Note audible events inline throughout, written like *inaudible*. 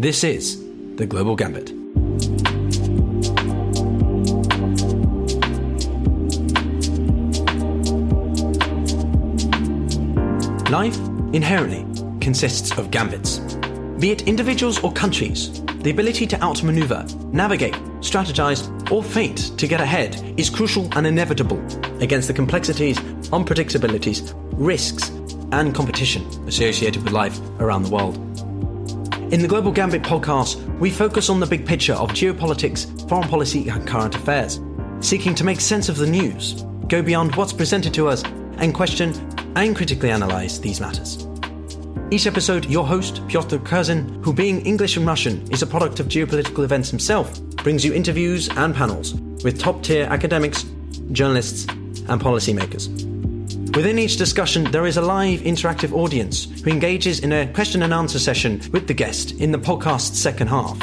This is The Global Gambit. Life inherently consists of gambits. Be it individuals or countries, the ability to outmaneuver, navigate, strategize, or feint to get ahead is crucial and inevitable against the complexities, unpredictabilities, risks, and competition associated with life around the world. In the Global Gambit podcast, we focus on the big picture of geopolitics, foreign policy, and current affairs, seeking to make sense of the news, go beyond what's presented to us, and question and critically analyze these matters. Each episode, your host, Pyotr Kurzin, who being English and Russian is a product of geopolitical events himself, brings you interviews and panels with top tier academics, journalists, and policymakers. Within each discussion, there is a live interactive audience who engages in a question and answer session with the guest in the podcast's second half.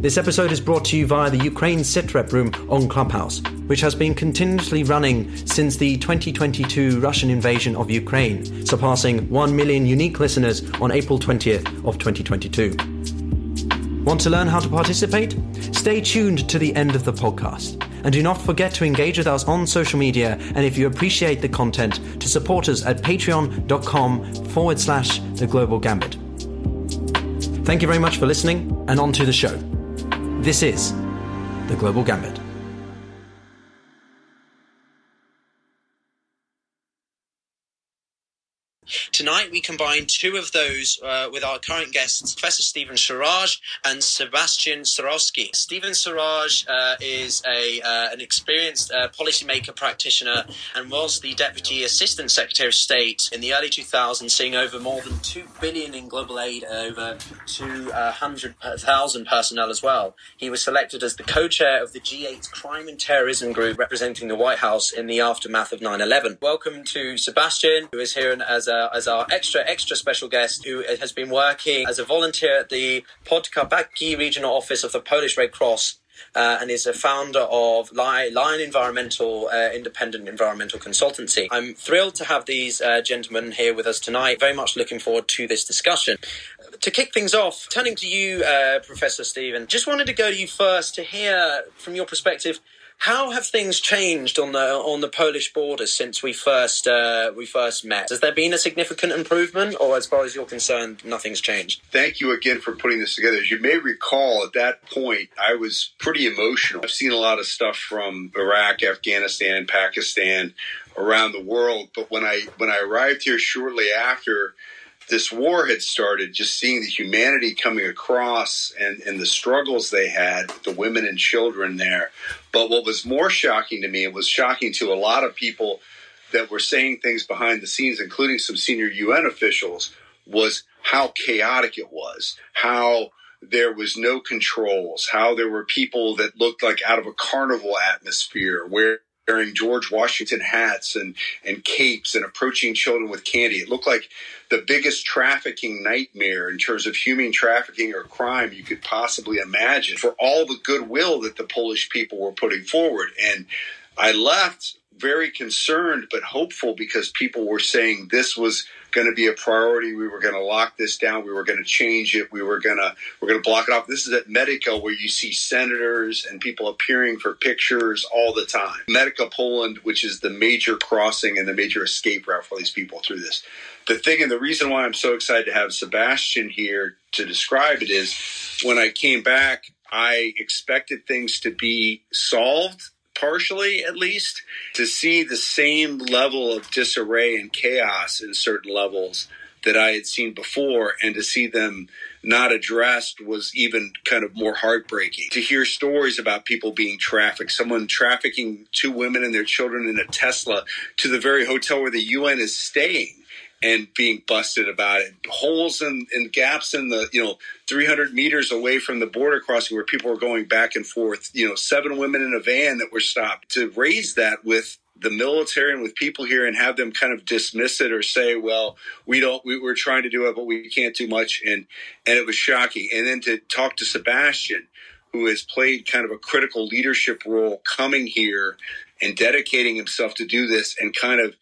This episode is brought to you via the Ukraine Sitrep room on Clubhouse, which has been continuously running since the 2022 Russian invasion of Ukraine, surpassing 1 million unique listeners on April 20th of 2022. Want to learn how to participate? Stay tuned to the end of the podcast. And do not forget to engage with us on social media. And if you appreciate the content, to support us at patreon.com forward slash the global gambit. Thank you very much for listening, and on to the show. This is the Global Gambit. We combine two of those uh, with our current guests, Professor Steven Schrage and Sebastian Stachowski. Steven Schrage uh, is a, uh, an experienced uh, policymaker practitioner and was the Deputy Assistant Secretary of State in the early 2000s, seeing over more than 2 billion in global aid, over 200,000 personnel as well. He was selected as the co-chair of the G8 Crime and Terrorism Group representing the White House in the aftermath of 9-11. Welcome to Sebastian, who is here as a as our extra, extra special guest who has been working as a volunteer at the Podkarpacki Regional Office of the Polish Red Cross uh, and is a founder of Lion Environmental uh, Independent Environmental Consultancy. I'm thrilled to have these uh, gentlemen here with us tonight. Very much looking forward to this discussion. To kick things off, turning to you, uh, Professor Steven, just wanted to go to you first to hear from your perspective how have things changed on the on the Polish border since we first uh, we first met? Has there been a significant improvement, or as far as you're concerned, nothing's changed? Thank you again for putting this together. As you may recall, at that point, I was pretty emotional. I've seen a lot of stuff from Iraq, Afghanistan, Pakistan around the world, but when I when I arrived here shortly after this war had started, just seeing the humanity coming across and, and the struggles they had with the women and children there. But what was more shocking to me, it was shocking to a lot of people that were saying things behind the scenes, including some senior UN officials, was how chaotic it was, how there was no controls, how there were people that looked like out of a carnival atmosphere where wearing George Washington hats and, and capes and approaching children with candy. It looked like the biggest trafficking nightmare in terms of human trafficking or crime you could possibly imagine for all the goodwill that the Polish people were putting forward. And I left very concerned but hopeful because people were saying this was going to be a priority. We were going to lock this down. We were going to change it. We were going to we're going to block it off. This is at Medyka where you see senators and people appearing for pictures all the time. Medyka Poland, which is the major crossing and the major escape route for these people through this. The thing and the reason why I'm so excited to have Sebastian here to describe it is when I came back, I expected things to be solved partially at least, to see the same level of disarray and chaos in certain levels that I had seen before, and to see them not addressed was even kind of more heartbreaking. To hear stories about people being trafficked, someone trafficking two women and their children in a Tesla to the very hotel where the UN is staying and being busted about it. Holes and, and, gaps in the, you know, 300 meters away from the border crossing where people were going back and forth, you know, seven women in a van that were stopped. To raise that with the military and with people here and have them kind of dismiss it or say, well, we don't, we, we're trying to do it, but we can't do much. And, and it was shocking. And then to talk to Sebastian, who has played kind of a critical leadership role coming here and dedicating himself to do this and kind of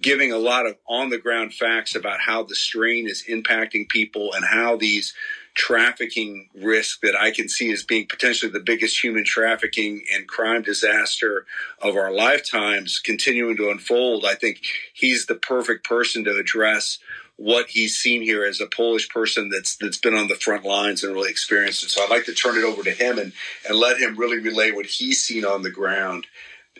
giving a lot of on the ground facts about how the strain is impacting people and how these trafficking risk that I can see as being potentially the biggest human trafficking and crime disaster of our lifetimes continuing to unfold, I think he's the perfect person to address what he's seen here as a Polish person that's that's been on the front lines and really experienced it. So I'd like to turn it over to him and and let him really relay what he's seen on the ground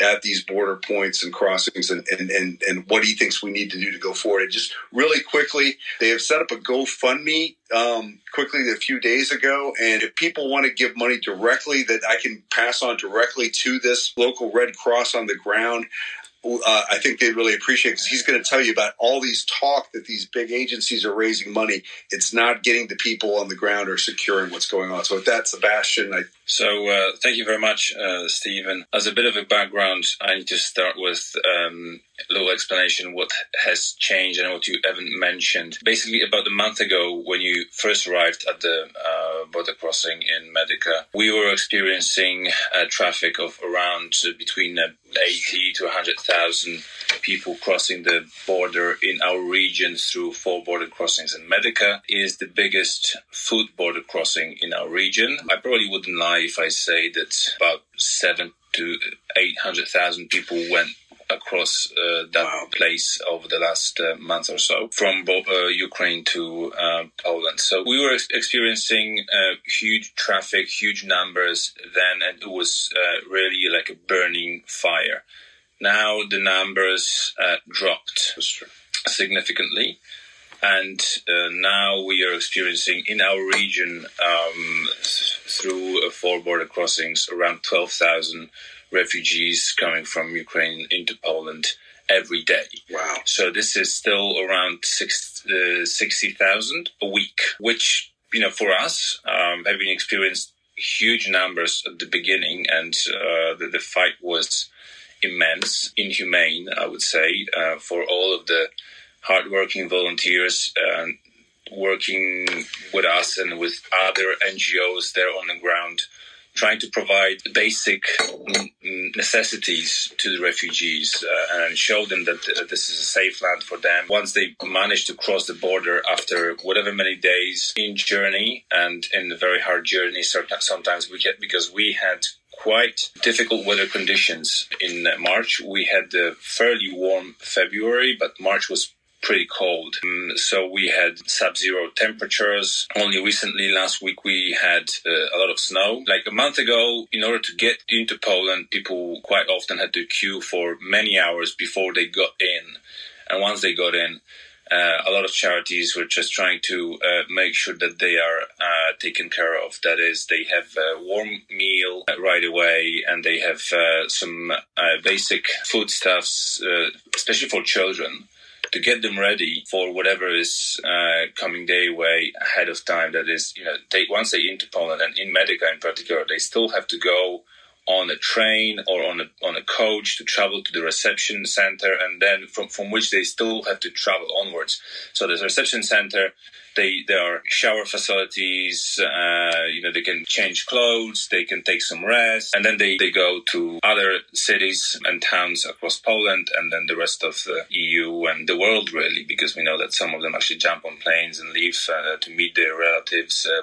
at these border points and crossings and, and, and, and what he thinks we need to do to go forward. And just really quickly, they have set up a GoFundMe um, quickly a few days ago. And if people want to give money directly that I can pass on directly to this local Red Cross on the ground, uh, I think they really appreciate because he's going to tell you about all these talk that these big agencies are raising money. It's not getting the people on the ground or securing what's going on. So with that, Sebastian, I so uh, thank you very much, uh, Steven. As a bit of a background, I need to start with um, a little explanation what has changed and what you haven't mentioned. Basically, about a month ago, when you first arrived at the uh, border crossing in Medyka, we were experiencing a traffic of around between uh, 80 to 100,000 people crossing the border in our region through four border crossings. And Medyka is the biggest food border crossing in our region. I probably wouldn't lie if I say that about seven to 800,000 people went across uh, that wow. place over the last uh, month or so from bo- uh, Ukraine to uh, Poland. So we were experiencing uh, huge traffic, huge numbers then, and it was uh, really like a burning fire. Now the numbers uh, dropped significantly, and uh, now we are experiencing in our region um, th- through uh, four border crossings around 12,000 refugees coming from Ukraine into Poland every day. Wow. So this is still around six, uh, 60,000 a week, which, you know, for us, um, having experienced huge numbers at the beginning and uh, the, the fight was immense, inhumane, I would say, uh, for all of the hardworking volunteers uh, working with us and with other NGOs there on the ground, trying to provide basic necessities to the refugees uh, and show them that this is a safe land for them. Once they manage to cross the border after whatever many days in journey and in a very hard journey, sometimes we get because we had quite difficult weather conditions in March. We had a fairly warm February, but March was pretty cold. Um, so we had sub-zero temperatures. Only recently, last week, we had uh, a lot of snow. Like a month ago, in order to get into Poland, people quite often had to queue for many hours before they got in. And once they got in, uh, a lot of charities were just trying to uh, make sure that they are uh, taken care of. That is, they have a warm meal right away, and they have uh, some uh, basic foodstuffs, uh, especially for children. To get them ready for whatever is uh, coming their way ahead of time. That is, you know, they, once they into Poland and in Medyka in particular, they still have to go on a train or on a on a coach to travel to the reception center, and then from from which they still have to travel onwards. So a reception center. They there are shower facilities. Uh, you know they can change clothes. They can take some rest, and then they they go to other cities and towns across Poland, and then the rest of the EU and the world really, because we know that some of them actually jump on planes and leave uh, to meet their relatives. Uh,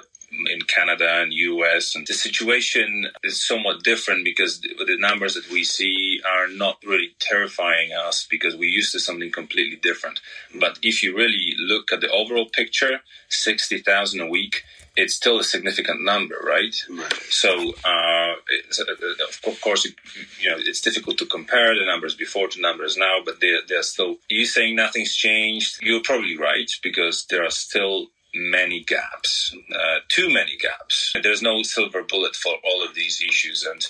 in Canada and US. And the situation is somewhat different because the numbers that we see are not really terrifying us because we're used to something completely different. But if you really look at the overall picture, 60,000 a week, it's still a significant number, right? right. So, uh, uh of course, you know, it's difficult to compare the numbers before to numbers now, but they're, they're still. You saying nothing's changed? You're probably right because there are still many gaps, uh, too many gaps. There's no silver bullet for all of these issues, and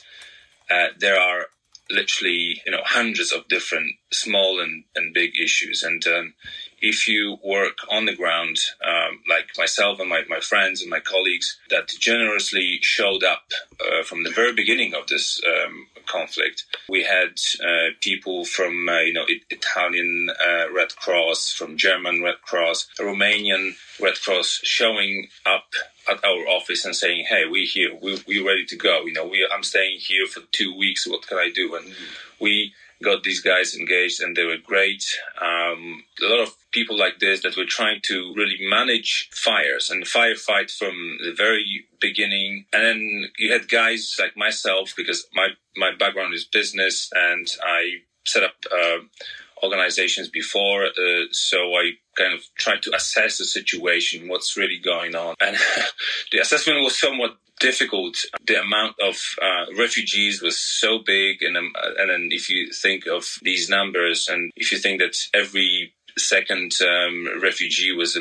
uh, there are literally you know hundreds of different small and, and big issues. And um, if you work on the ground, um, like myself and my, my friends and my colleagues that generously showed up uh, from the very beginning of this um, conflict. We had uh, people from, uh, you know, Italian uh, Red Cross, from German Red Cross, Romanian Red Cross showing up at our office and saying, "Hey, we're here. We, we're ready to go. You know, we, I'm staying here for two weeks. What can I do?" And mm-hmm. we got these guys engaged and they were great. Um, a lot of people like this that were trying to really manage fires and firefight from the very beginning. And then you had guys like myself, because my, my background is business and I set up, uh, organizations before. Uh, so I kind of tried to assess the situation, what's really going on. And *laughs* the assessment was somewhat difficult. The amount of uh, refugees was so big, and um, and then if you think of these numbers, and if you think that every second um, refugee was a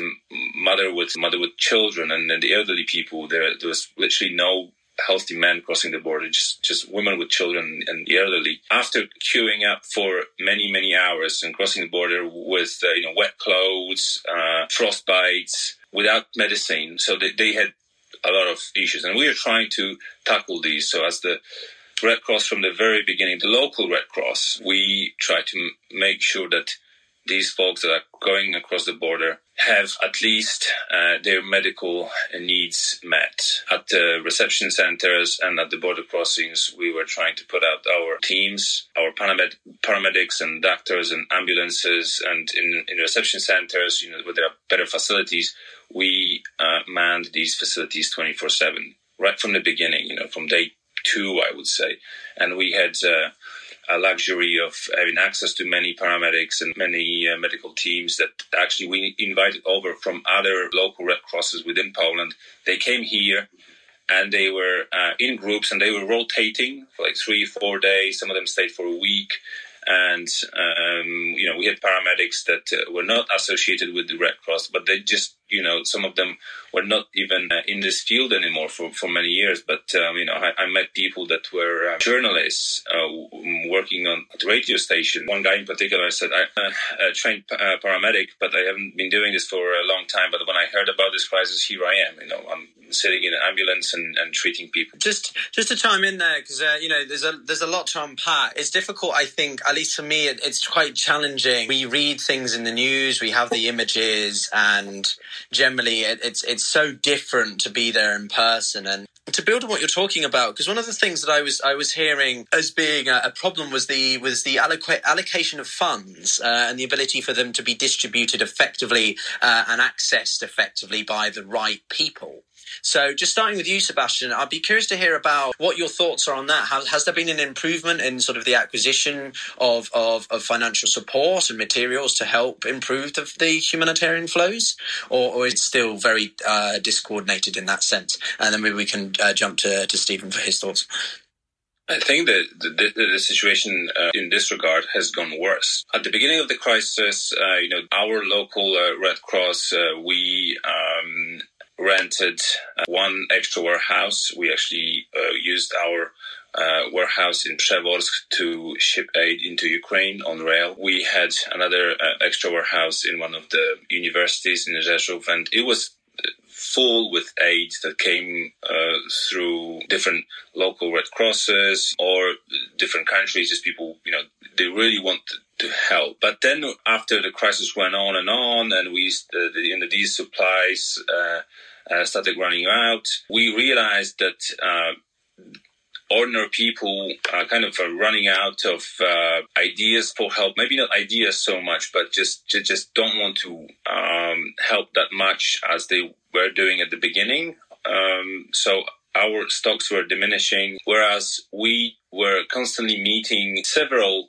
mother with mother with children, and then the elderly people, there there was literally no healthy men crossing the border, just, just women with children and the elderly. After queuing up for many, many hours and crossing the border with, uh, you know, wet clothes, uh, frostbites, without medicine. So they, they had a lot of issues. And we are trying to tackle these. So as the Red Cross from the very beginning, the local Red Cross, we try to make sure that these folks that are going across the border have at least uh, their medical needs met. At the reception centers and at the border crossings, we were trying to put out our teams, our paramed- paramedics and doctors and ambulances, and in, in reception centers, you know, where there are better facilities, we uh, manned these facilities 24 7, right from the beginning, you know, from day two, I would say. And we had uh, a luxury of having access to many paramedics and many uh, medical teams that actually we invited over from other local Red Crosses within Poland. They came here and they were uh, in groups and they were rotating for like three, four days. Some of them stayed for a week and um, you know we had paramedics that uh, were not associated with the Red Cross, but they just you know some of them were not even uh, in this field anymore for, for many years. But um, you know I, I, met people that were uh, journalists uh, working on the radio station. One guy in particular said, "I'm a trained uh, paramedic, but I haven't been doing this for a long time. But when I heard about this crisis, here I am. You know I'm sitting in an ambulance and, and treating people. Just just to chime in there, because uh, you know there's a there's a lot to unpack. It's difficult, I think, at least for me, it, it's quite challenging. We read things in the news, we have the images, and generally, it, it's it's so different to be there in person. And to build on what you're talking about, because one of the things that I was I was hearing as being a, a problem was the was the alloc- allocation of funds uh, and the ability for them to be distributed effectively uh, and accessed effectively by the right people. So, just starting with you, Sebastian, I'd be curious to hear about what your thoughts are on that. Has, has there been an improvement in sort of the acquisition of, of, of financial support and materials to help improve the, the humanitarian flows, or, or is it still very uh, discoordinated in that sense? And then maybe we can uh, jump to, to Steven for his thoughts. I think that the, the, the situation uh, in this regard has gone worse. At the beginning of the crisis, uh, you know, our local uh, Red Cross, uh, we um, rented uh, one extra warehouse. We actually uh, used our uh, warehouse in Przeworsk to ship aid into Ukraine on rail. We had another uh, extra warehouse in one of the universities in Rzeszów, and it was full with aid that came uh, through different local Red Crosses or different countries. Just people, you know, they really wanted to help. But then after the crisis went on and on, and we, uh, the, you know, these supplies uh, uh, started running out, we realized that uh, ordinary people are kind of running out of uh, ideas for help. Maybe not ideas so much, but just just don't want to um, help that much as they were doing at the beginning. Um, so our stocks were diminishing, whereas we were constantly meeting several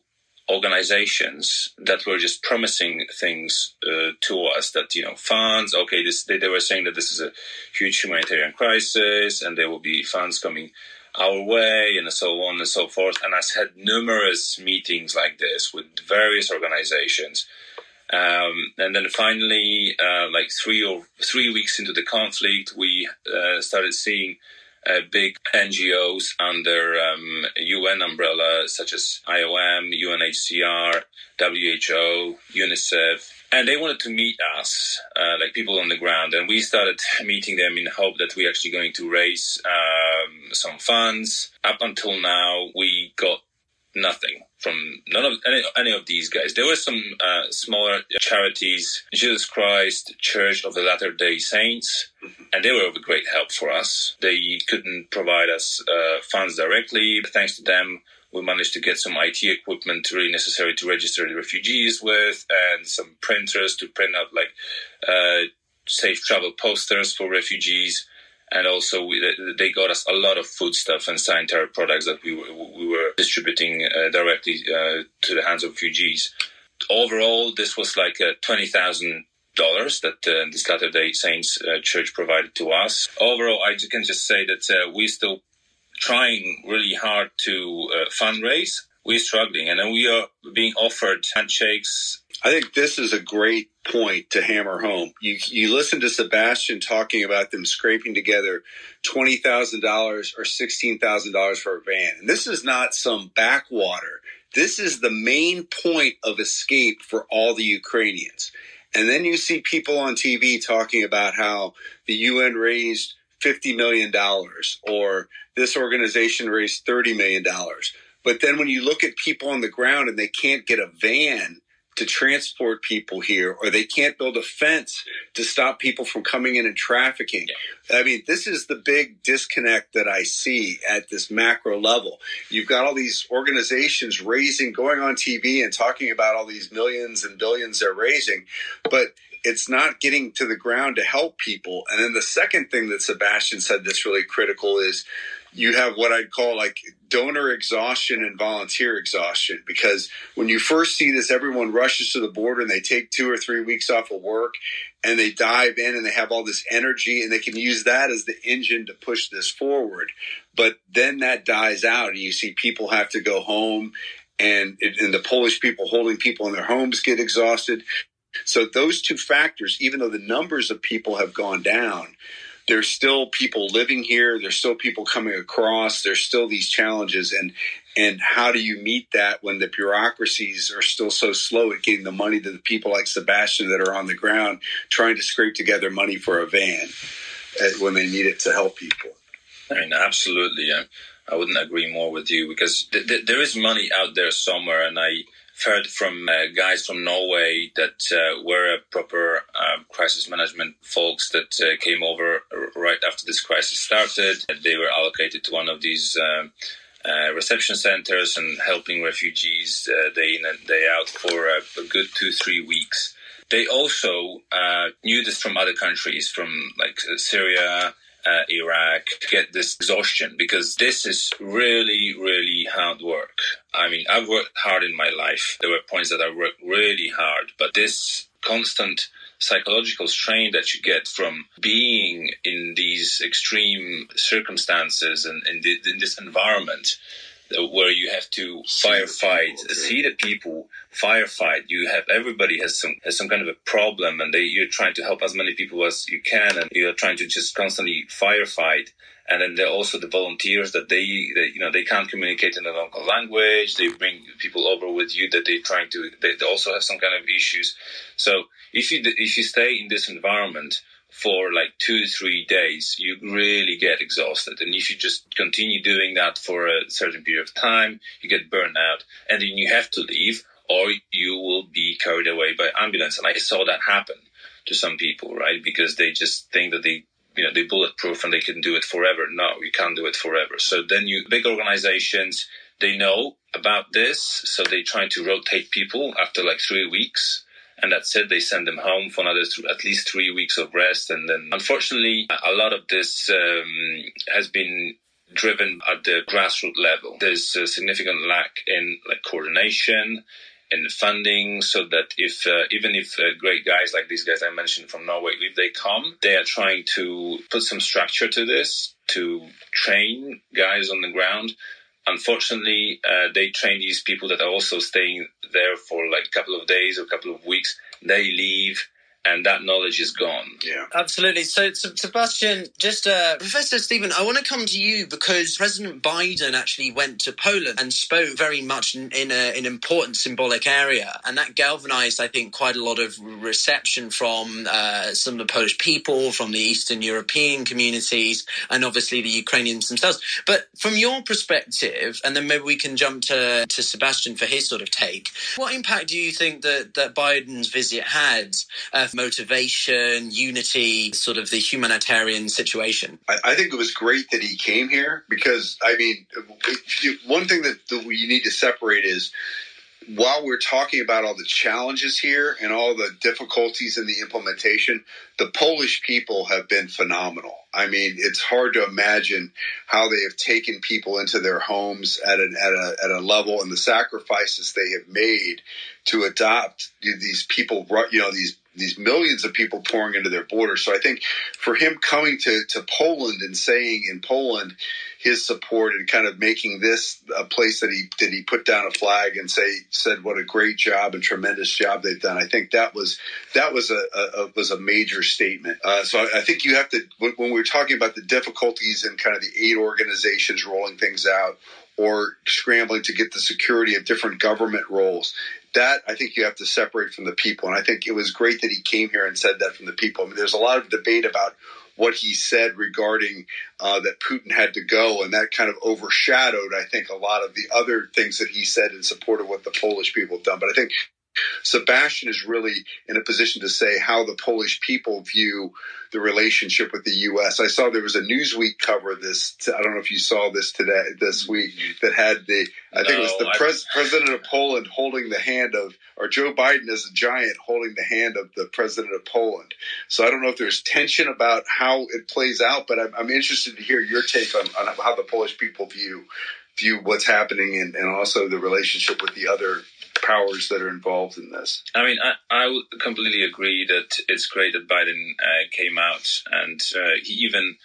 organizations that were just promising things uh, to us that you know funds okay this they, they were saying that this is a huge humanitarian crisis and there will be funds coming our way and so on and so forth. And i've had numerous meetings like this with various organizations. Um, and then finally uh, like three or three weeks into the conflict we uh, started seeing uh, big NGOs under um, UN umbrella, such as IOM, UNHCR, WHO, UNICEF. And they wanted to meet us, uh, like people on the ground. And we started *laughs* meeting them in hope that we're actually going to raise um, some funds. Up until now, we got nothing from none of any, any of these guys. There were some uh, smaller charities, Jesus Christ Church of the Latter Day Saints, and they were of great help for us. They couldn't provide us uh, funds directly. but Thanks to them, we managed to get some IT equipment really necessary to register the refugees with, and some printers to print out like uh, safe travel posters for refugees. And also, we, they got us a lot of foodstuff and sanitary products that we were, we were distributing uh, directly uh, to the hands of refugees. Overall, this was like uh, twenty thousand dollars that uh, the Latter Day Saints uh, Church provided to us. Overall, I can just say that uh, we're still trying really hard to fundraise. We're struggling, and we are being offered handshakes. I think this is a great point to hammer home. You you listen to Sebastian talking about them scraping together twenty thousand dollars or sixteen thousand dollars for a van, and this is not some backwater. This is the main point of escape for all the Ukrainians. And then you see people on TV talking about how the UN raised $50 million or this organization raised $30 million. But then when you look at people on the ground and they can't get a van to transport people here, or they can't build a fence to stop people from coming in and trafficking. Yeah. I mean, this is the big disconnect that I see at this macro level. You've got all these organizations raising, going on TV and talking about all these millions and billions they're raising, but it's not getting to the ground to help people. And then the second thing that Sebastian said that's really critical is you have what I'd call like donor exhaustion and volunteer exhaustion because when you first see this, everyone rushes to the border and they take two or three weeks off of work and they dive in and they have all this energy and they can use that as the engine to push this forward. But then that dies out and you see people have to go home and, and the Polish people holding people in their homes get exhausted. So those two factors, even though the numbers of people have gone down, there's still people living here. There's still people coming across. There's still these challenges, and and how do you meet that when the bureaucracies are still so slow at getting the money to the people like Sebastian that are on the ground trying to scrape together money for a van uh, when they need it to help people? I mean, absolutely. I, I wouldn't agree more with you because th- th- there is money out there somewhere, and I heard from uh, guys from Norway that uh, were proper uh, crisis management folks that uh, came over right after this crisis started. They were allocated to one of these um, uh, reception centers and helping refugees uh, day in and day out for a, a good two, three weeks. They also knew this from other countries, from like Syria, uh, Iraq to get this exhaustion because this is really, really hard work. I mean, I've worked hard in my life. There were points that I worked really hard, but this constant psychological strain that you get from being in these extreme circumstances and in, the, in this environment uh, where you have to firefight, see the people, firefight. You have everybody has some has some kind of a problem, and they you're trying to help as many people as you can, and you're trying to just constantly firefight. And then there are also the volunteers that they, they, you know, they can't communicate in the local language. They bring people over with you that they're trying to. They, they also have some kind of issues. So if you if you stay in this environment for like two three days, you really get exhausted. And if you just continue doing that for a certain period of time, you get burned out and then you have to leave or you will be carried away by ambulance. And I saw that happen to some people, right? Because they just think that they you know they bulletproof and they can do it forever. No, you can't do it forever. So then you big organizations they know about this, so they try to rotate people after like three weeks and that's it. They send them home for another th- at least three weeks of rest, and then unfortunately, a lot of this um, has been driven at the grassroots level. There's a significant lack in like coordination in funding so that if uh, even if uh, great guys like these guys I mentioned from Norway if they come they are trying to put some structure to this to train guys on the ground unfortunately, uh, they train these people that are also staying there for like a couple of days or a couple of weeks. They leave and that knowledge is gone. Yeah, absolutely. So, so Sebastian, just uh, Professor Steven, I want to come to you because President Biden actually went to Poland and spoke very much in, in a, an important symbolic area, and that galvanized, I think, quite a lot of reception from uh, some of the Polish people, from the Eastern European communities, and obviously the Ukrainians themselves. But from your perspective, and then maybe we can jump to to Sebastian for his sort of take. What impact do you think that that Biden's visit had? Uh, motivation, unity, sort of the humanitarian situation? I, I think it was great that he came here because, I mean, one thing that, we need to separate is while we're talking about all the challenges here and all the difficulties in the implementation, the Polish people have been phenomenal. I mean, it's hard to imagine how they have taken people into their homes at an at a at a level and the sacrifices they have made to adopt these people. You know, these these millions of people pouring into their borders. So I think for him coming to to Poland and saying in Poland his support and kind of making this a place that he did he put down a flag and say said what a great job and tremendous job they've done. I think that was that was a, a, a was a major statement. Uh, so I, I, think you have to when, when we're talking about the difficulties and kind of the aid organizations rolling things out or scrambling to get the security of different government roles. That I think you have to separate from the people, and I think it was great that he came here and said that from the people. I mean, there's a lot of debate about what he said regarding uh, that Putin had to go, and that kind of overshadowed, I think, a lot of the other things that he said in support of what the Polish people have done. But I think Sebastian is really in a position to say how the Polish people view the relationship with the U.S. I saw there was a Newsweek cover this. I don't know if you saw this today, this mm-hmm. week, that had the. I no, think it was the pres, president of Poland holding the hand of, or Joe Biden as a giant holding the hand of the president of Poland. So I don't know if there's tension about how it plays out, but I'm, I'm interested to hear your take on, on how the Polish people view view what's happening and, and also the relationship with the other powers that are involved in this. I mean, I, I completely agree that it's great that Biden uh, came out and uh, he even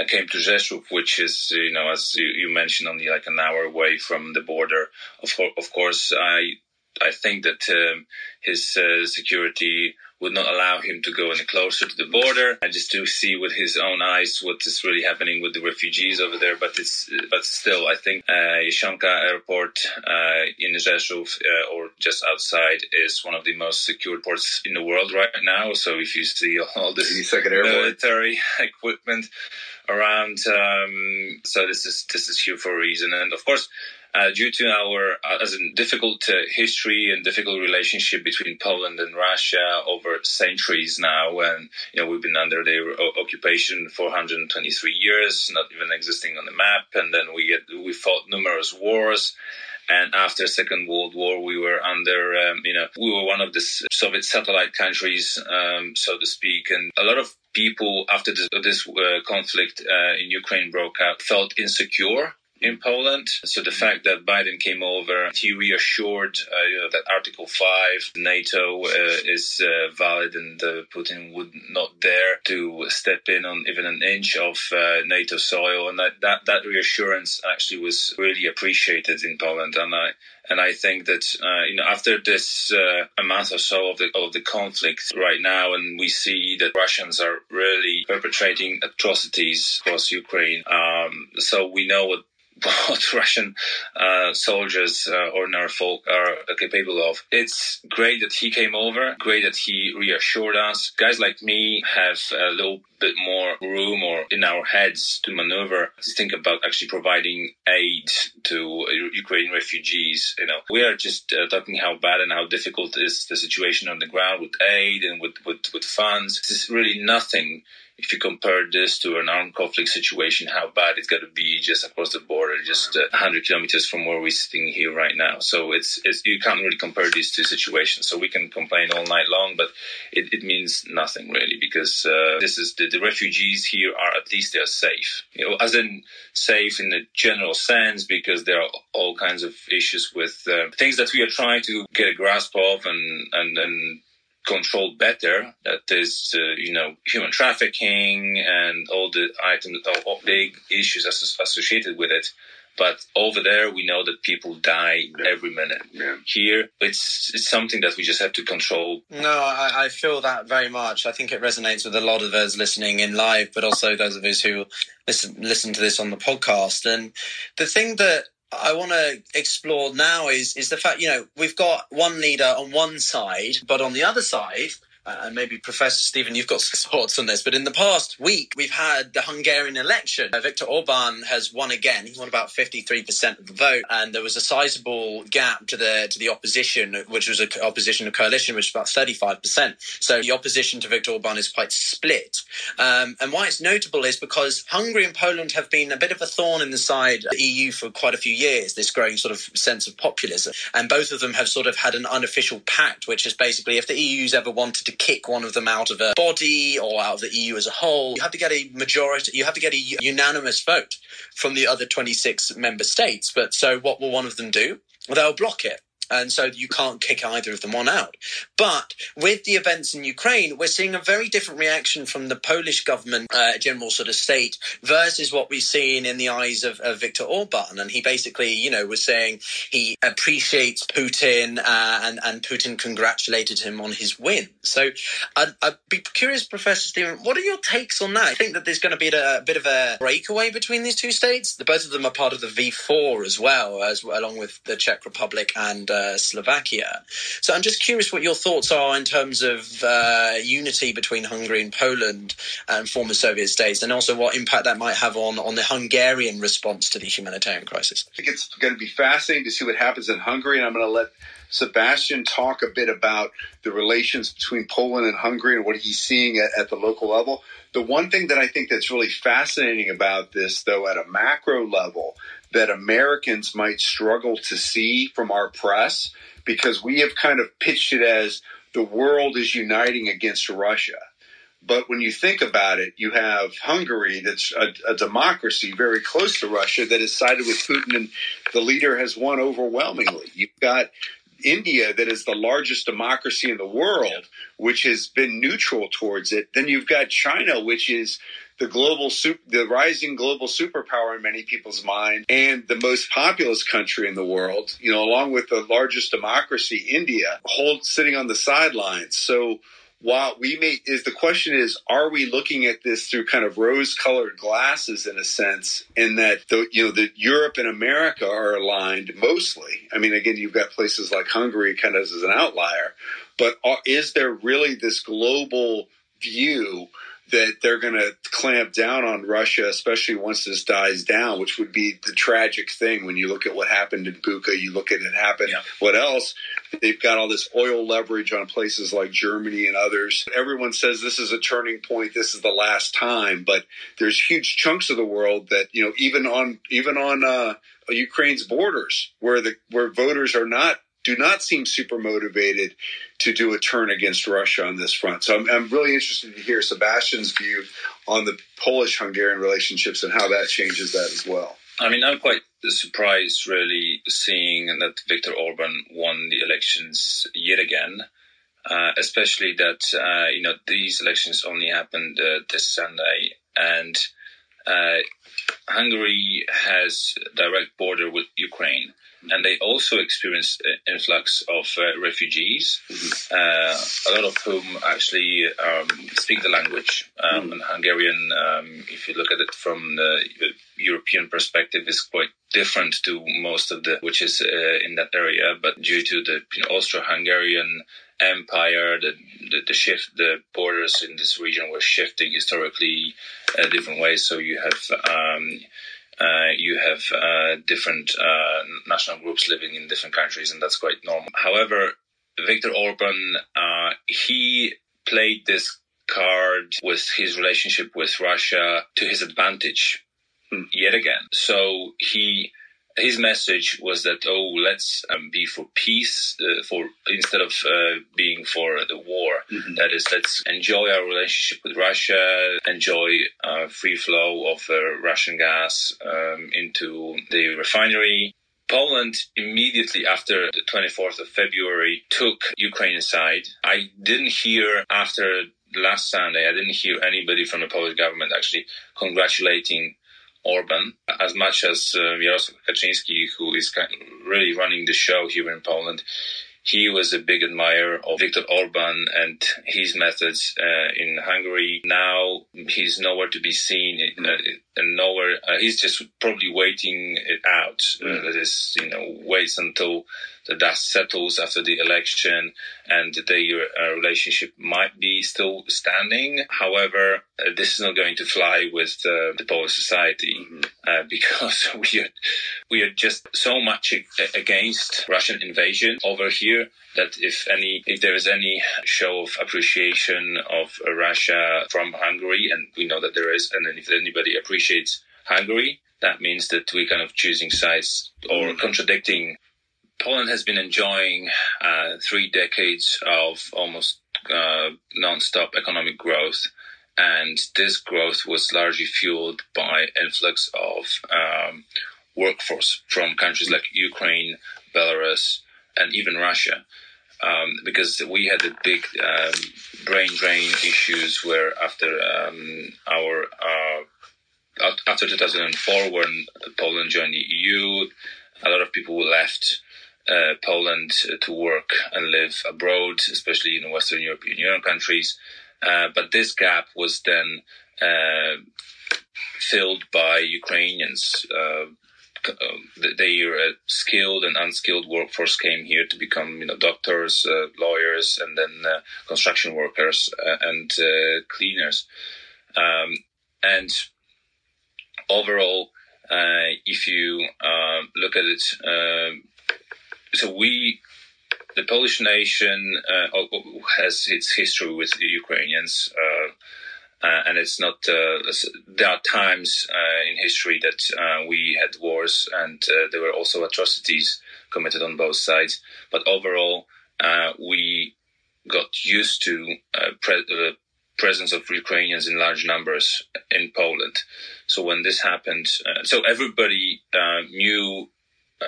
uh, came to Rzeszów, which is, you know, as you, you, mentioned, only like an hour away from the border. Of, of course, I I think that um, his uh, security would not allow him to go any closer to the border and just to see with his own eyes what is really happening with the refugees over there. But it's but still, I think uh, Airport uh, in Rzeszów uh, or just outside is one of the most secure ports in the world right now. So if you see all this military *laughs* equipment around, um, so this is this is here for a reason, and of course uh, due to our uh, as a difficult uh, history and difficult relationship between Poland and Russia over centuries now, and you know we've been under their occupation for 123 years, not even existing on the map, and then we get, we fought numerous wars. And after Second World War, we were under, um, you know, we were one of the Soviet satellite countries, um, so to speak. And a lot of people after this, this uh, conflict uh, in Ukraine broke out felt insecure in Poland. So the fact that Biden came over, he reassured uh, that Article 5, NATO uh, is uh, valid and uh, Putin would not dare to step in on even an inch of uh, NATO soil. And that, that, that reassurance actually was really appreciated in Poland. And I, and I think that uh, you know after this uh, a month or so of the of the conflict right now, and we see that Russians are really perpetrating atrocities across Ukraine. Um, so we know what *laughs* what Russian uh, soldiers uh, ordinary folk are capable of. It's great that he came over. Great that he reassured us. Guys like me have a little bit more room or in our heads to maneuver to think about actually providing aid to Ukrainian refugees. You know, we are just uh, talking how bad and how difficult is the situation on the ground with aid and with, with, with funds. This is really nothing if you compare this to an armed conflict situation, how bad it's got to be just across the border, just uh, 100 kilometers from where we're sitting here right now. So it's, it's you can't really compare these two situations. So we can complain all night long, but it, it means nothing really because uh, this is the, the refugees here are at least they're safe. You know, as in safe in the general sense because there are all kinds of issues with uh, things that we are trying to get a grasp of and and and controlled better. That is, uh, you know, human trafficking and all the items, all big issues associated with it. But over there, we know that people die yeah. every minute. Yeah. Here, it's it's something that we just have to control. No, I, I, feel that very much. I think it resonates with a lot of us listening in live, but also those of us who listen listen to this on the podcast. And the thing that I want to explore now is is the fact you know we've got one leader on one side, but on the other side, and maybe Professor Steven, you've got *laughs* thoughts on this, but in the past week, we've had the Hungarian election. Uh, Viktor Orban has won again. He won about 53% of the vote, and there was a sizable gap to the to the opposition, which was an opposition coalition, which was about 35%. So the opposition to Viktor Orban is quite split. Um, and why it's notable is because Hungary and Poland have been a bit of a thorn in the side of the EU for quite a few years, this growing sort of sense of populism. And both of them have sort of had an unofficial pact, which is basically if the EU's ever wanted to kick one of them out of a body or out of the EU as a whole, you have to get a majority, you have to get a unanimous vote from the other 26 member states. But so what will one of them do? Well, they'll block it and so you can't kick either of them on out. But with the events in Ukraine, we're seeing a very different reaction from the Polish government, uh, general sort of state, versus what we've seen in the eyes of, of Viktor Orban. And he basically, you know, was saying he appreciates Putin uh, and, and Putin congratulated him on his win. So I'd, I'd, be curious, Professor Steven, what are your takes on that? I think that there's going to be a, a bit of a breakaway between these two states. The, both of them are part of the V4 as well, as along with the Czech Republic and uh, Slovakia. So I'm just curious what your thoughts are in terms of uh, unity between Hungary and Poland and former Soviet states, and also what impact that might have on, on the Hungarian response to the humanitarian crisis. I think it's going to be fascinating to see what happens in Hungary, and I'm going to let Sebastian talk a bit about the relations between Poland and Hungary and what he's seeing at, at, the local level. The one thing that I think that's really fascinating about this, though, at a macro level, that Americans might struggle to see from our press because we have kind of pitched it as the world is uniting against Russia. But when you think about it, you have Hungary, that's a, a, democracy very close to Russia, that has sided with Putin, and the leader has won overwhelmingly. You've got India, that is the largest democracy in the world, which has been neutral towards it. Then you've got China, which is the global super, the rising global superpower in many people's mind and the most populous country in the world, you know, along with the largest democracy, India, hold sitting on the sidelines. So while we may is the question is are we looking at this through kind of rose colored glasses in a sense in that the you know that Europe and America are aligned mostly I mean again you've got places like Hungary kind of as an outlier but are, is there really this global view that they're going to clamp down on Russia, especially once this dies down, which would be the tragic thing when you look at what happened in Bucha, you look at it happen. Yeah. What else? They've got all this oil leverage on places like Germany and others. Everyone says this is a turning point. This is the last time, but there's huge chunks of the world that, you know, even on, even on, uh, Ukraine's borders where the, where voters are not do not seem super motivated to do a turn against Russia on this front. So I'm, I'm really interested to hear Sebastian's view on the Polish Hungarian relationships and how that changes that as well. I mean, I'm quite surprised really seeing that Viktor Orban won the elections yet again. Uh, especially that uh, you know these elections only happened uh, this Sunday, and uh, Hungary has direct border with Ukraine and they also experience influx of uh, refugees, mm-hmm. uh, a lot of whom actually um, speak the language. Um, mm-hmm. And Hungarian, um, if you look at it from the European perspective, is quite different to most of the which is uh, in that area. But due to the you know, Austro-Hungarian empire, the, the, the shift, the borders in this region were shifting historically uh, different ways. So you have um, uh, you have uh, different uh, national groups living in different countries, and that's quite normal. However, Viktor Orban, uh, he played this card with his relationship with Russia to his advantage hmm. yet again. So he his message was that oh let's um, be for peace uh, for instead of uh, being for the war mm-hmm. that is let's enjoy our relationship with russia enjoy uh, free flow of uh, russian gas um, into the refinery Poland immediately after the 24th of February took Ukraine aside. I didn't hear after last Sunday, I didn't hear anybody from the Polish government actually congratulating Orban as much as uh, Jarosław Kaczynski, who is really running the show here in Poland. He was a big admirer of Viktor Orban and his methods uh, in Hungary. Now he's nowhere to be seen, uh, and nowhere. Uh, he's just probably waiting it out. Uh, mm. that is, you know, waits until the dust settles after the election and their uh, relationship might be still standing. However, uh, this is not going to fly with uh, the Polish society mm-hmm. Uh, *laughs* because we are we are just so much against Russian invasion over here that if any if there is any show of appreciation of Russia from Hungary, and we know that there is, and if anybody appreciates Hungary, that means that we're kind of choosing sides or mm-hmm. contradicting Poland has been enjoying uh, three decades of almost uh, non-stop economic growth, and this growth was largely fueled by influx of um, workforce from countries like Ukraine, Belarus, and even Russia. Um, because we had a big um, brain drain issues where after um, our uh, after 2004 when Poland joined the EU, a lot of people left uh, Poland to work and live abroad, especially in Western European Union countries. Uh, but this gap was then uh, filled by Ukrainians. Uh, uh, their skilled and unskilled workforce came here to become, you know, doctors, lawyers, and then construction workers and cleaners. Um, and overall, uh, if you uh, look at it so we, the Polish nation, uh, has its history with Ukrainians. Uh, uh, and it's not. Uh, there are times uh, in history that uh, we had wars, and there were also atrocities committed on both sides. But overall, we got used to pre- the presence of Ukrainians in large numbers in Poland. So when this happened, so everybody knew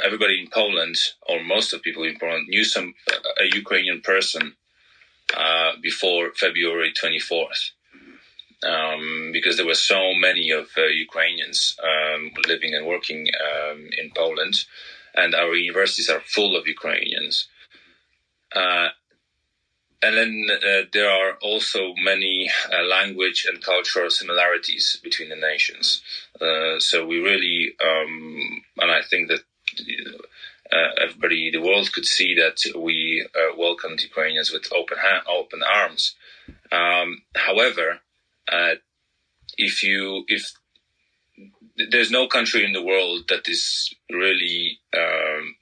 everybody in Poland, or most of people in Poland, knew some a Ukrainian person uh, before February 24th. Um, because there were so many of uh, Ukrainians um, living and working um, in Poland, and our universities are full of Ukrainians. Uh, and then uh, there are also many uh, language and cultural similarities between the nations. Uh, so we really, um, and I think that uh, everybody, the world could see that we uh, welcomed Ukrainians with open open arms. Um, however, uh, if you if there's no country in the world that is really um,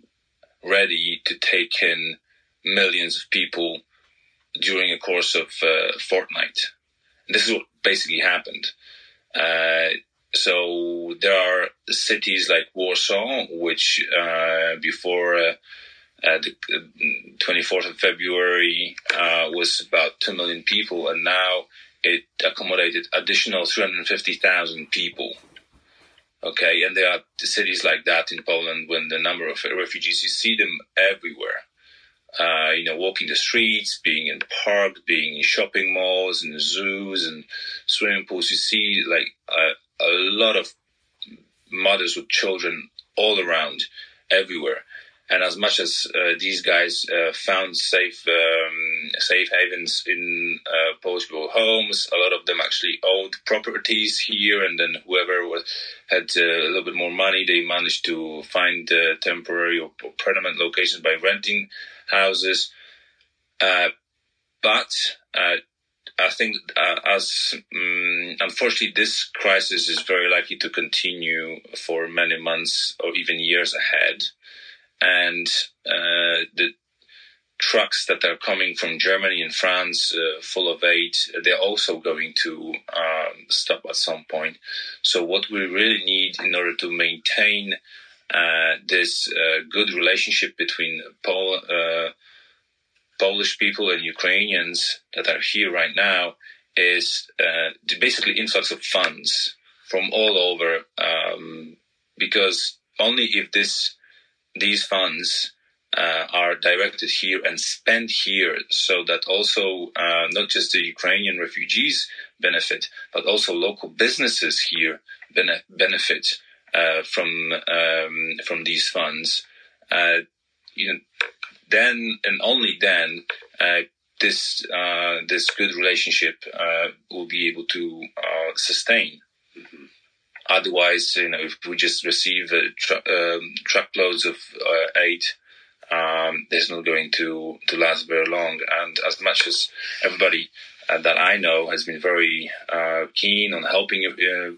ready to take in millions of people during a course of uh, fortnight. This is what basically happened. Uh, so there are cities like Warsaw, which uh, before uh, uh, the 24th of February uh, was about 2 million people, and now it accommodated additional 350,000 people. Okay, and there are cities like that in Poland when the number of refugees, you see them everywhere. Uh, you know, walking the streets, being in parks, being in shopping malls and zoos and swimming pools. You see like uh, a lot of mothers with children all around, everywhere. And as much as uh, these guys uh, found safe um, safe havens in uh, Polish homes, a lot of them actually owned properties here. And then whoever was, had uh, a little bit more money, they managed to find uh, temporary or, or, permanent locations by renting houses. Uh, but I think uh, as um, unfortunately this crisis is very likely to continue for many months or even years ahead, and uh, the trucks that are coming from Germany and France uh, full of aid, they're also going to um, stop at some point. So what we really need in order to maintain uh, this uh, good relationship between uh, Polish people and Ukrainians that are here right now is uh, basically influx of funds from all over, um, because only if this these funds uh, are directed here and spent here, so that also uh, not just the Ukrainian refugees benefit, but also local businesses here bene- benefit uh, from um, from these funds. Uh, you know, then and only then uh, this uh, this good relationship uh, will be able to uh, sustain. Mm-hmm. Otherwise, you know, if we just receive tr- um, truckloads of uh, aid, um, it's not going to, to last very long. And as much as everybody uh, that I know has been very uh, keen on helping uh,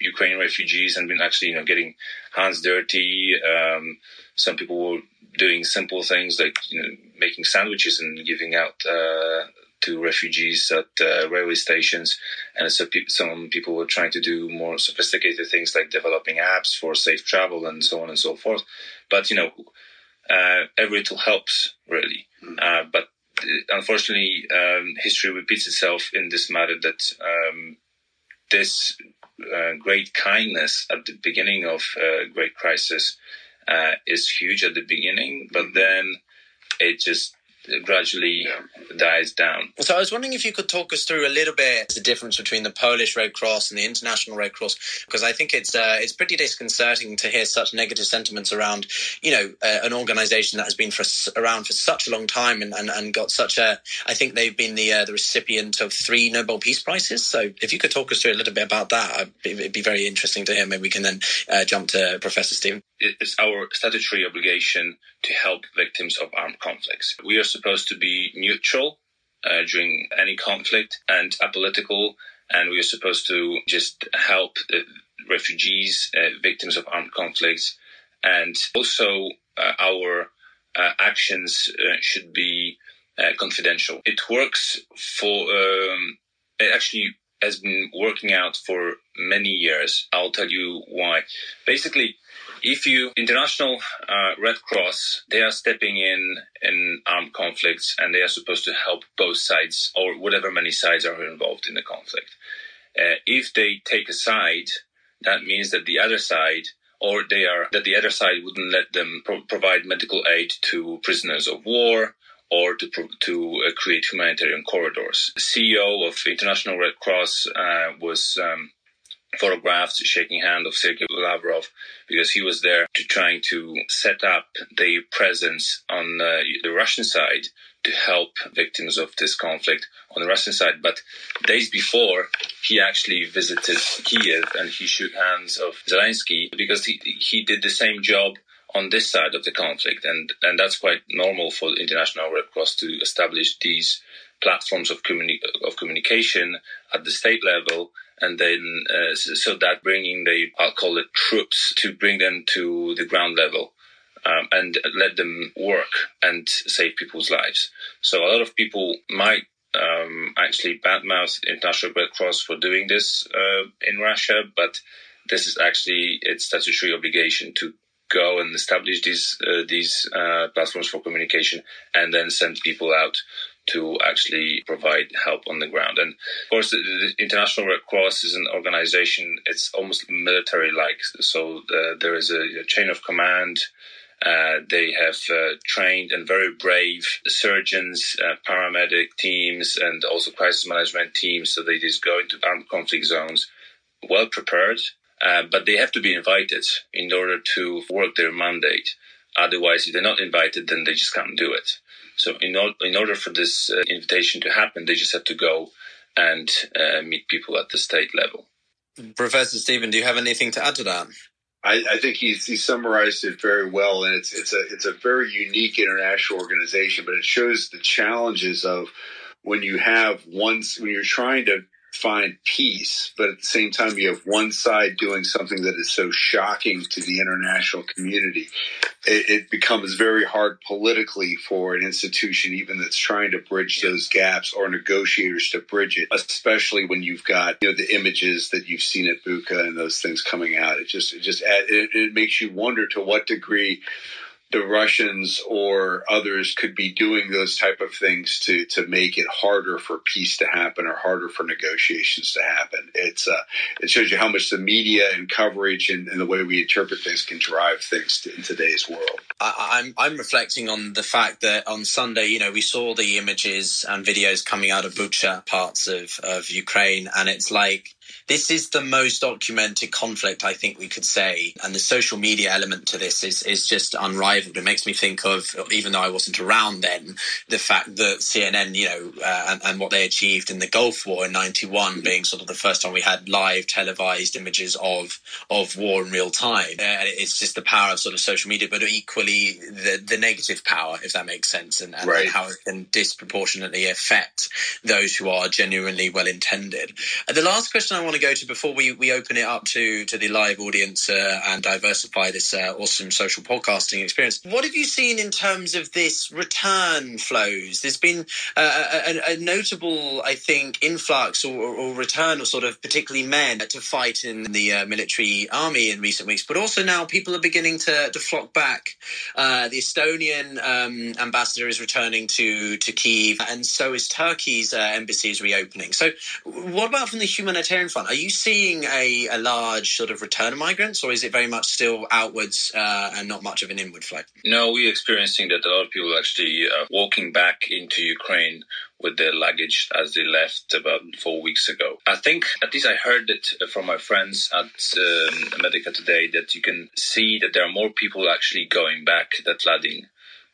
Ukrainian refugees and been actually, you know, getting hands dirty. Um, some people were doing simple things like, you know, making sandwiches and giving out uh, to refugees at uh, railway stations. And so pe- some people were trying to do more sophisticated things like developing apps for safe travel and so on and so forth. But, you know, uh, every tool helps really. Uh, but uh, unfortunately, um, history repeats itself in this matter that um, this uh, great kindness at the beginning of a great crisis uh, is huge at the beginning, but then it just gradually dies down. So I was wondering if you could talk us through a little bit the difference between the Polish Red Cross and the International Red Cross, because I think it's uh, it's pretty disconcerting to hear such negative sentiments around, you know, uh, an organisation that has been for, around for such a long time and, and, and got such a. I think they've been the uh, the recipient of three Nobel Peace Prizes. So if you could talk us through a little bit about that, it'd be very interesting to hear. Maybe we can then uh, jump to Professor Steven. It's our statutory obligation to help victims of armed conflicts. We are supposed to be neutral uh, during any conflict and apolitical, and we are supposed to just help refugees, uh, victims of armed conflicts, and also uh, our uh, actions uh, should be uh, confidential. It works for. Um, it actually has been working out for many years. I'll tell you why. Basically, if you international uh, red cross they are stepping in in armed conflicts and they are supposed to help both sides or whatever many sides are involved in the conflict uh, if they take a side that means that the other side or they are that the other side wouldn't let them pro- provide medical aid to prisoners of war or to to uh, create humanitarian corridors. The CEO of International Red Cross uh, was um, photographed shaking hand of Sergei Lavrov because he was there to trying to set up the presence on uh, the Russian side to help victims of this conflict on the Russian side. But days before, he actually visited Kiev and he shook hands of Zelensky because he, he did the same job on this side of the conflict. And, and that's quite normal for the International Red Cross to establish these platforms of, communi- of communication at the state level and then uh, so that bringing the I'll call it troops to bring them to the ground level. Um, and let them work and save people's lives. So a lot of people might um, actually badmouth International Red Cross for doing this uh, in Russia, but this is actually its statutory obligation to go and establish these uh, these uh, platforms for communication and then send people out to actually provide help on the ground. And of course, the, International Red Cross is an organization, it's almost military like. So uh, there is a, a, chain of command. Uh, they have uh, trained and very brave surgeons, uh, paramedic teams, and also crisis management teams. So they just go into armed conflict zones well prepared, uh, but they have to be invited in order to work their mandate. Otherwise, if they're not invited, then they just can't do it. So in, in order for this uh, invitation to happen, they just have to go and uh, meet people at the state level. Professor Steven, do you have anything to add to that? I, I think he's, he summarized it very well, and it's it's a it's a very unique international organization, but it shows the challenges of when you have once when you're trying to find peace, but at the same time, you have one side doing something that is so shocking to the international community. It, it, becomes very hard politically for an institution, even that's trying to bridge those gaps, or negotiators to bridge it. Especially when you've got you know the images that you've seen at Bucha and those things coming out. It just it just it, it makes you wonder to what degree the Russians or others could be doing those type of things to to make it harder for peace to happen or harder for negotiations to happen. It's uh, it shows you how much the media and coverage and, and the way we interpret things can drive things to, in today's world. I, I'm I'm reflecting on the fact that on Sunday, you know, we saw the images and videos coming out of Bucha parts of of Ukraine, and it's like this is the most documented conflict I think we could say, and the social media element to this is is just unrivaled. It makes me think of, even though I wasn't around then, the fact that CNN, you know, uh, and, and, what they achieved in the Gulf War in '91 being sort of the first time we had live televised images of of war in real time. Uh, it's just the power of sort of social media, but equally the the negative power, if that makes sense, and, and, right. and how it can disproportionately affect those who are genuinely well intended. Uh, the last question I want to go to before we, we open it up to, to the live audience uh, and diversify this uh, awesome social podcasting experience, what have you seen in terms of this return flows? There's been uh, a, a, notable, I think, influx or, or, return of sort of particularly men to fight in the uh, military army in recent weeks, but also now people are beginning to, to flock back. Uh, the Estonian um, ambassador is returning to, to Kiev, and so is Turkey's embassy is reopening. So, what about from the humanitarian Are you seeing a, a large sort of return of migrants, or is it very much still outwards uh, and not much of an inward flow? No, we're experiencing that a lot of people actually uh, walking back into Ukraine with their luggage as they left about four weeks ago. I think, at least I heard it from my friends at um, today, that you can see that there are more people actually going back that flooding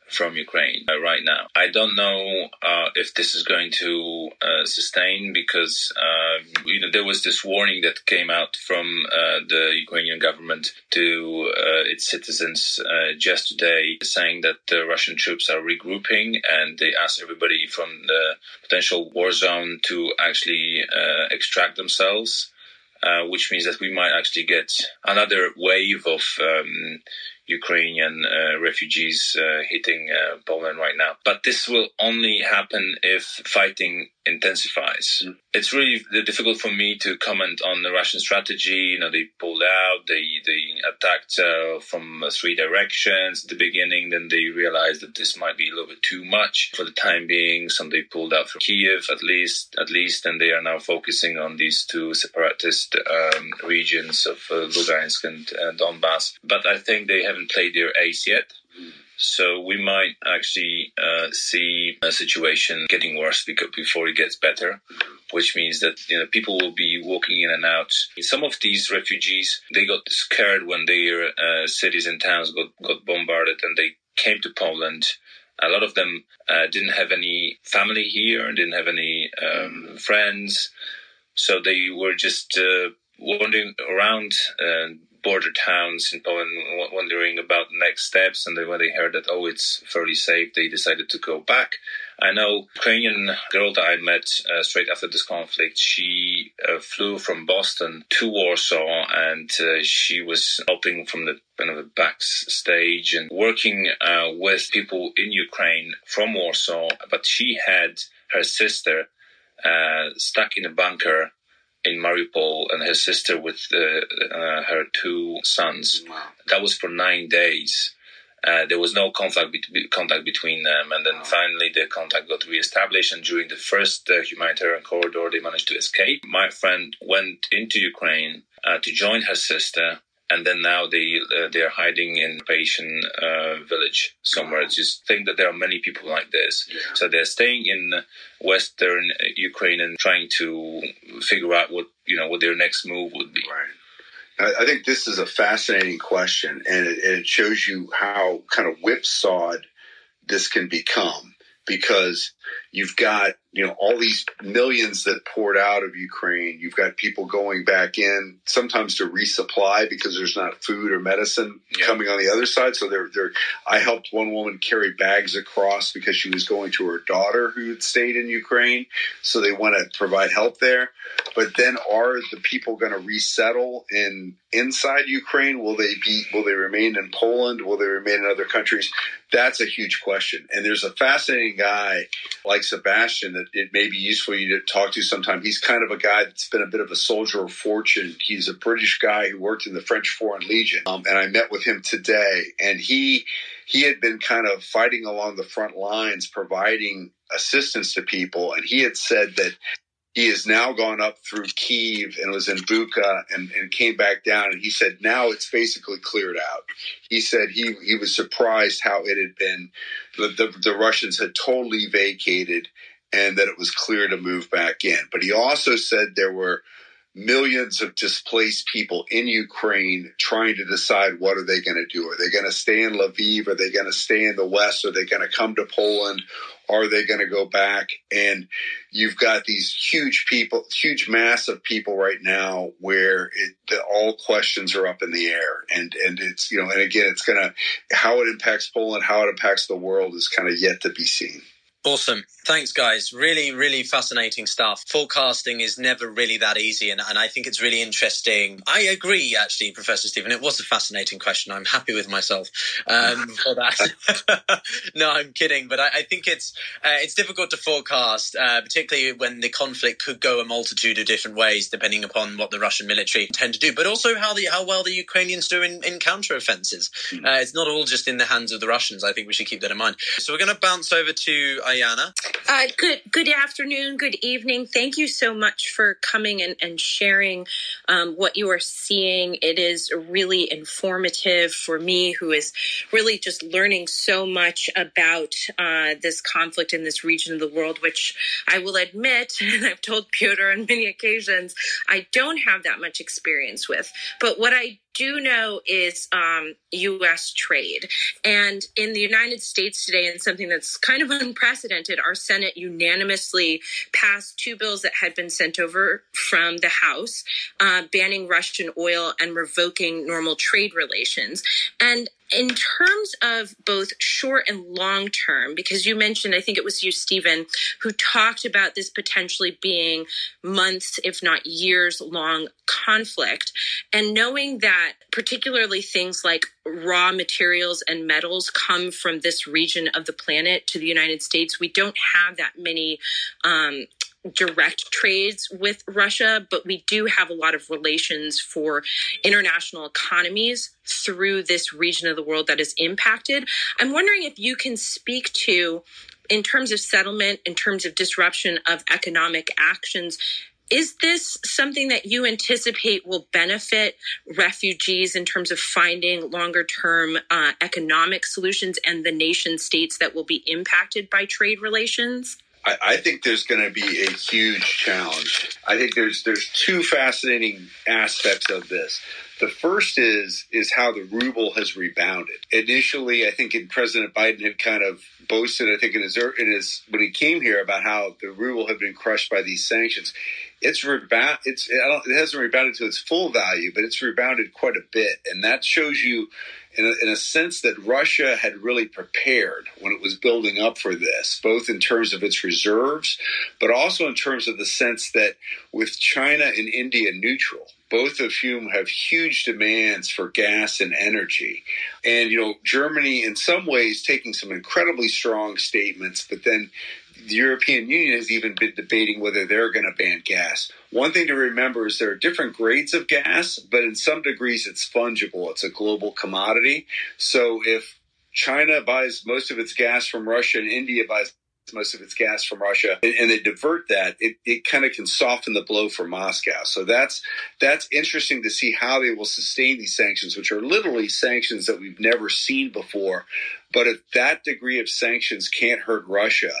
from Ukraine uh, right now. I don't know uh, if this is going to uh, sustain because um, you know there was this warning that came out from uh, the Ukrainian government to uh, its citizens uh, just today, saying that the Russian troops are regrouping and they asked everybody from the potential war zone to actually extract themselves. which means that we might actually get another wave of um, Ukrainian uh, refugees uh, hitting uh, Poland right now. But this will only happen if fighting intensifies. Mm. It's really difficult for me to comment on the Russian strategy. You know, they pulled out, they they attacked uh, from three directions at the beginning. Then they realized that this might be a little bit too much for the time being. So they pulled out from Kiev at least, at least, and they are now focusing on these two separatist um, regions of uh, Lugansk and uh, Donbass. But I think they haven't played their ace yet. So we might actually uh, see a situation getting worse before it gets better, which means that you know people will be walking in and out. Some of these refugees they got scared when their uh, cities and towns got got bombarded, and they came to Poland. A lot of them uh, didn't have any family here, didn't have any um, friends, so they were just uh, wandering around uh, border towns in Poland wondering about next steps. And then when they heard that, oh, it's fairly safe, they decided to go back. I know Ukrainian girl that I met uh, straight after this conflict. She uh, flew from Boston to Warsaw, and uh, she was helping from the kind of the backstage and working uh, with people in Ukraine from Warsaw. But she had her sister uh, stuck in a bunker in Mariupol and her sister with uh, uh, her two sons. Wow. That was for nine days. Uh, there was no contact, be- contact between them, and then finally the contact got reestablished. And during the first uh, humanitarian corridor, they managed to escape. My friend went into Ukraine uh, to join her sister, and then now they uh, they are hiding in Patient uh, village somewhere. Wow. Just think that there are many people like this. Yeah. So they're staying in western Ukraine and trying to figure out what you know what their next move would be. Right. I think this is a fascinating question, and it, it shows you how kind of whipsawed this can become because you've got you know all these millions that poured out of Ukraine. You've got people going back in sometimes to resupply because there's not food or medicine yeah. coming on the other side. So they're they're. I helped one woman carry bags across because she was going to her daughter who had stayed in Ukraine. So they want to provide help there. But then are the people going to resettle in inside Ukraine? Will they be? Will they remain in Poland? Will they remain in other countries? That's a huge question. And there's a fascinating guy like Sebastian that it may be useful for you to talk to sometime. He's kind of a guy that's been a bit of a soldier of fortune. He's a British guy who worked in the French Foreign Legion, um, and I met with him today, and he he had been kind of fighting along the front lines, providing assistance to people, and he had said that he has now gone up through Kiev and was in Bucha and, and came back down. And he said now it's basically cleared out. He said he, he was surprised how it had been. The, the, the Russians had totally vacated and that it was clear to move back in. But he also said there were millions of displaced people in Ukraine trying to decide what are they going to do? Are they going to stay in Lviv? Are they going to stay in the West? Are they going to come to Poland? Are they going to go back? And you've got these huge people, huge mass of people right now where it, the, all questions are up in the air. And, and it's, you know, and again, it's going to, how it impacts Poland, how it impacts the world is kind of yet to be seen. Awesome. Thanks, guys. Really, really fascinating stuff. Forecasting is never really that easy, and, and I think it's really interesting. I agree, actually, Professor Steven. It was a fascinating question. I'm happy with myself um, *laughs* for that. *laughs* no, I'm kidding, but I, I think it's uh, it's difficult to forecast, uh, particularly when the conflict could go a multitude of different ways, depending upon what the Russian military intend to do, but also how the how well the Ukrainians do in, in counteroffensives. Mm. Uh, it's not all just in the hands of the Russians. I think we should keep that in mind. So we're going to bounce over to Uh, good good afternoon, good evening. Thank you so much for coming and, and sharing um, what you are seeing. It is really informative for me, who is really just learning so much about uh, this conflict in this region of the world, which I will admit, *laughs* and I've told Pyotr on many occasions, I don't have that much experience with. But what I do know is um, U.S. trade. And in the United States today, and something that's kind of *laughs* unprecedented, our Senate unanimously passed two bills that had been sent over from the House, uh, banning Russian oil and revoking normal trade relations. And in terms of both short and long term, because you mentioned, I think it was you, Steven, who talked about this potentially being months, if not years long conflict, and knowing that particularly things like raw materials and metals come from this region of the planet to the United States, we don't have that many um, direct trades with Russia, but we do have a lot of relations for international economies through this region of the world that is impacted. I'm wondering if you can speak to, in terms of settlement, in terms of disruption of economic actions, is this something that you anticipate will benefit refugees in terms of finding longer term uh, economic solutions and the nation states that will be impacted by trade relations? I, I think there's going to be a huge challenge. I think there's there's two fascinating aspects of this. The first is is how the ruble has rebounded. Initially, I think in President Biden had kind of boasted, I think in his in his when he came here about how the ruble had been crushed by these sanctions. It's rebound. It's it hasn't rebounded to its full value, but it's rebounded quite a bit, and that shows you in a, in a, sense that Russia had really prepared when it was building up for this, both in terms of its reserves, but also in terms of the sense that with China and India neutral, both of whom have huge demands for gas and energy. And, you know, Germany in some ways taking some incredibly strong statements, but then the European Union has even been debating whether they're going to ban gas. One thing to remember is there are different grades of gas, but in some degrees it's fungible. It's a global commodity. So if China buys most of its gas from Russia and India buys most of its gas from Russia, and, they divert that, it, it kind of can soften the blow for Moscow. So that's that's interesting to see how they will sustain these sanctions, which are literally sanctions that we've never seen before. But if that degree of sanctions can't hurt Russia,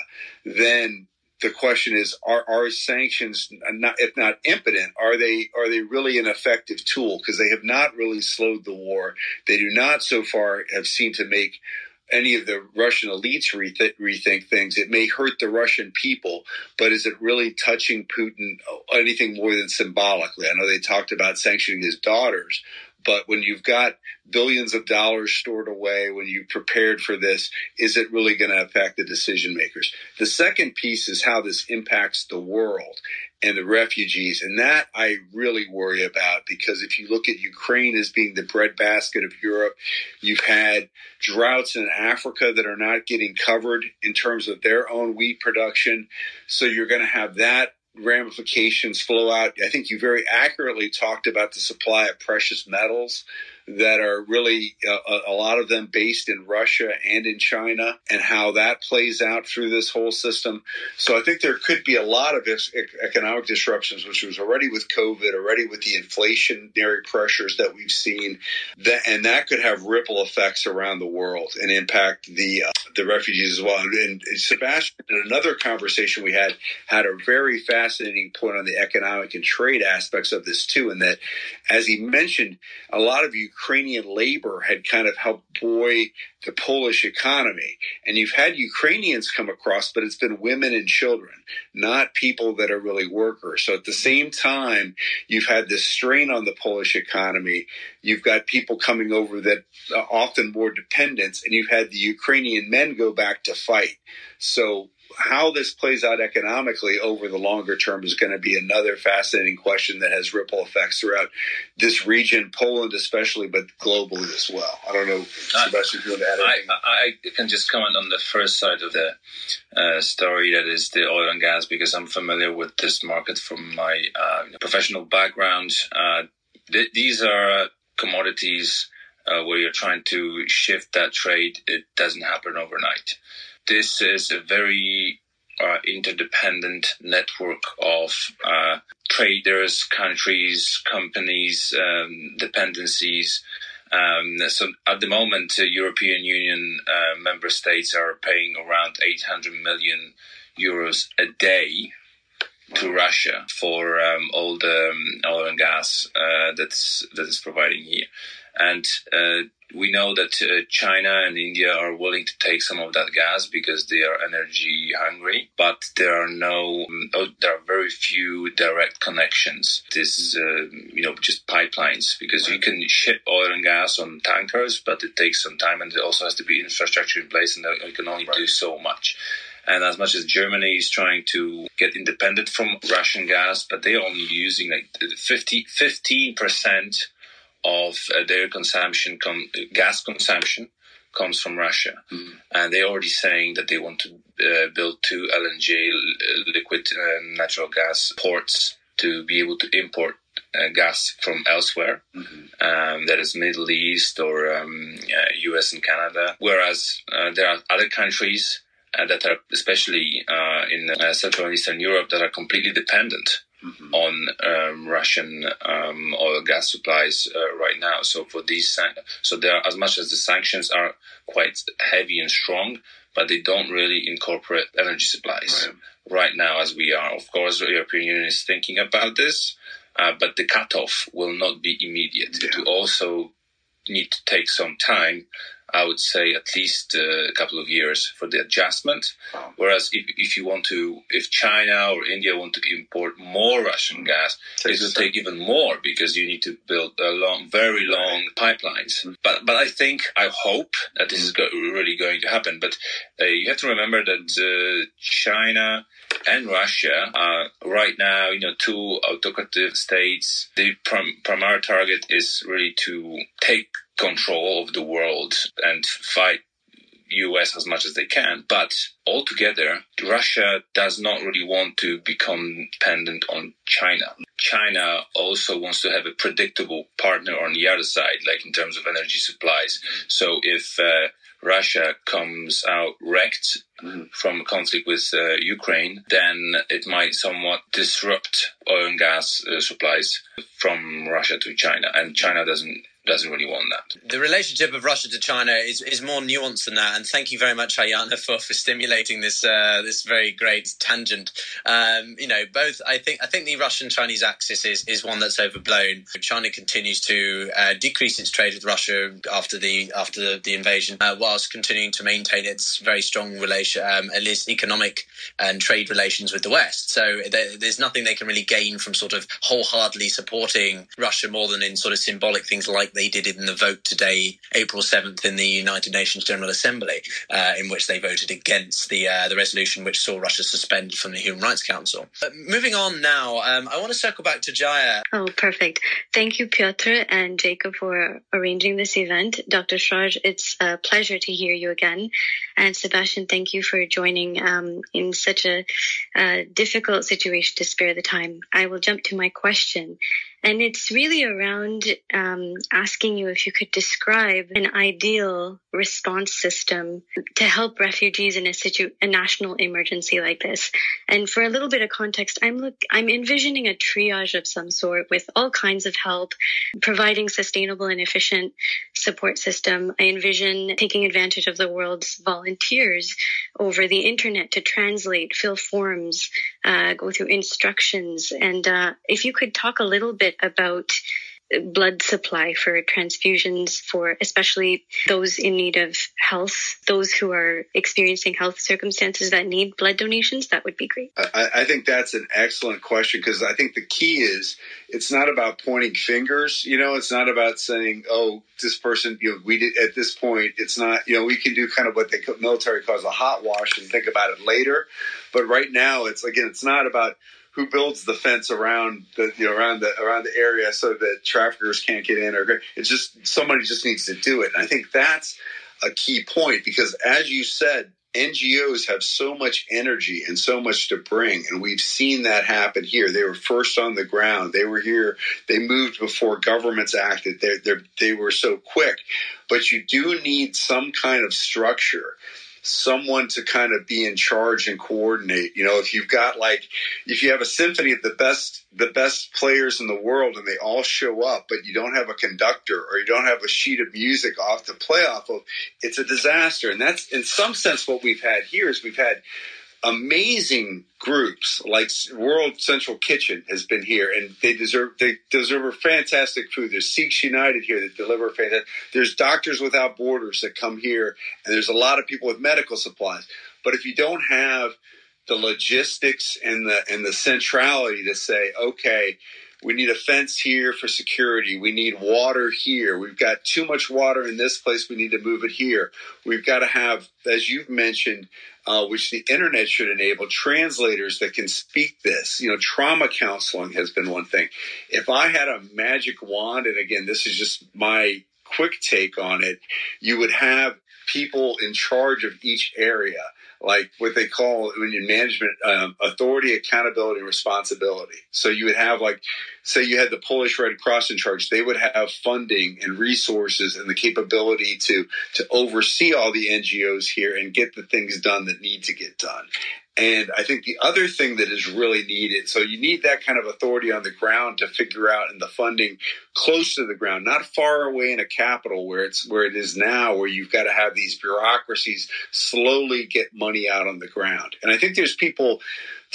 then the question is are, are sanctions not, if not impotent are they are they really an effective tool because they have not really slowed the war they do not so far have seemed to make any of the Russian elites rethink, rethink things. It may hurt the Russian people, but is it really touching Putin anything more than symbolically? I know they talked about sanctioning his daughters, but when you've got billions of dollars stored away, when you prepared for this, is it really going to affect the decision makers? The second piece is how this impacts the world and the refugees. And that I really worry about because if you look at Ukraine as being the breadbasket of Europe, you've had droughts in Africa that are not getting covered in terms of their own wheat production. So you're going to have that ramifications flow out. I think you very accurately talked about the supply of precious metals that are really uh, a lot of them based in Russia and in China, and how that plays out through this whole system. So I think there could be a lot of economic disruptions, which was already with COVID, already with the inflationary pressures that we've seen, that, and that could have ripple effects around the world and impact the uh, the refugees as well. And, and Sebastian, in another conversation we had, had a very fascinating point on the economic and trade aspects of this too, in that, as he mentioned, a lot of Ukrainian labor had kind of helped buoy the Polish economy, and you've had Ukrainians come across, but it's been women and children, not people that are really workers. So at the same time, you've had this strain on the Polish economy. You've got people coming over that often more dependents, and you've had the Ukrainian men go back to fight. So how this plays out economically over the longer term is going to be another fascinating question that has ripple effects throughout this region, Poland especially, but globally as well. I don't know, Sebastian, if you want to add anything. I, I can just comment on the first side of the uh, story, that is the oil and gas, because I'm familiar with this market from my uh, professional background. Uh, th- these are commodities uh, where you're trying to shift that trade. It doesn't happen overnight this is a very uh, interdependent network of uh, traders, countries, companies, um, dependencies. Um, so at the moment, uh, European Union uh, member states are paying around 800 million euros a day to Russia for um, all the um, oil and gas uh, that's that is providing here, and uh, we know that uh, China and India are willing to take some of that gas because they are energy hungry, but there are no, um, oh, there are very few direct connections. This is, uh, you know, just pipelines because you can ship oil and gas on tankers, but it takes some time and it also has to be infrastructure in place and you can only right. do so much. And as much as Germany is trying to get independent from Russian gas, but they are only using like 50, 15% of uh, their consumption, com- gas consumption, comes from Russia, mm. and they're already saying that they want to uh, build two LNG liquid uh, natural gas ports to be able to import uh, gas from elsewhere, mm-hmm. um, that is Middle East or um, U.S. and Canada. Whereas uh, there are other countries uh, that are, especially in Central and Eastern Europe, that are completely dependent mm-hmm. on um, Russian um, oil gas supplies uh, right now. So for these, so there, are, as much as the sanctions are quite heavy and strong, but they don't really incorporate energy supplies right, right now as we are. Of course, the European Union is thinking about this, uh, but the cutoff will not be immediate. Yeah. It will also need to take some time I would say at least uh, a couple of years for the adjustment. Whereas if, if you want to, if China or India want to import more Russian gas, it will take even more because you need to build a long, very long pipelines. Mm-hmm. But but I think, I hope that this is go- really going to happen. But uh, you have to remember that uh, China and Russia are right now, you know, two autocratic states. The prim- primary target is really to take control of the world and fight US as much as they can. But altogether, Russia does not really want to become dependent on China. China also wants to have a predictable partner on the other side, like in terms of energy supplies. So if uh, Russia comes out wrecked from a conflict with uh, Ukraine, then it might somewhat disrupt oil and gas uh, supplies from Russia to China. And China doesn't doesn't really want that. The relationship of Russia to China is, is more nuanced than that. And thank you very much, Ayana, for, for stimulating this uh, this very great tangent. Um, you know, both I think I think the Russian Chinese axis is, is one that's overblown. China continues to uh, decrease its trade with Russia after the after the, the invasion, uh, whilst continuing to maintain its very strong relation, um, at least economic and trade relations with the West. So there, there's nothing they can really gain from sort of wholeheartedly supporting Russia more than in sort of symbolic things like they did in the vote today, April 7th, in the United Nations General Assembly, uh, in which they voted against the uh, the resolution which saw Russia suspended from the Human Rights Council. Uh, moving on now, um, I want to circle back to Jaya. Oh, perfect. Thank you, Pyotr and Jacob, for arranging this event. Dr. Schrage, it's a pleasure to hear you again. And Sebastian, thank you for joining um, in such a difficult situation to spare the time. I will jump to my question. And it's really around um, asking you if you could describe an ideal response system to help refugees in a, situ- a national emergency like this. And for a little bit of context, I'm look I'm envisioning a triage of some sort with all kinds of help, providing sustainable and efficient support system. I envision taking advantage of the world's volunteers over the internet to translate, fill forms, uh, go through instructions. And uh, if you could talk a little bit about blood supply for transfusions for especially those in need of health, those who are experiencing health circumstances that need blood donations, that would be great. I, I think that's an excellent question because I think the key is it's not about pointing fingers. You know, it's not about saying, oh, this person, you know, we did at this point, it's not, you know, we can do kind of what the military calls a hot wash and think about it later. But right now, it's again, it's not about who builds the fence around the you know around the around the area so that traffickers can't get in or it's just somebody just needs to do it and i think that's a key point because as you said NGOs have so much energy and so much to bring, and we've seen that happen here. They were first on the ground. They were here. They moved before governments acted. They they were so quick, but you do need some kind of structure someone to kind of be in charge and coordinate. You know, if you've got like if you have a symphony of the best the best players in the world and they all show up, but you don't have a conductor or you don't have a sheet of music off to play off of, it's a disaster. And that's in some sense what we've had here is we've had amazing groups like World Central Kitchen has been here, and they deserve they deserve a fantastic food. There's Sikhs United here that deliver fantastic. There's Doctors Without Borders that come here, and there's a lot of people with medical supplies. But if you don't have the logistics and the and the centrality to say, okay, we need a fence here for security. We need water here. We've got too much water in this place. We need to move it here. We've got to have, as you've mentioned, uh, which the internet should enable translators that can speak this. You know, trauma counseling has been one thing. If I had a magic wand, and again, this is just my quick take on it, you would have people in charge of each area like what they call you management um, authority, accountability, responsibility. So you would have like, say you had the Polish Red Cross in charge, they would have funding and resources and the capability to to oversee all the NGOs here and get the things done that need to get done. And I think the other thing that is really needed, so you need that kind of authority on the ground to figure out and the funding close to the ground, not far away in a capital where it's where it is now, where you've got to have these bureaucracies slowly get money out on the ground. And I think there's people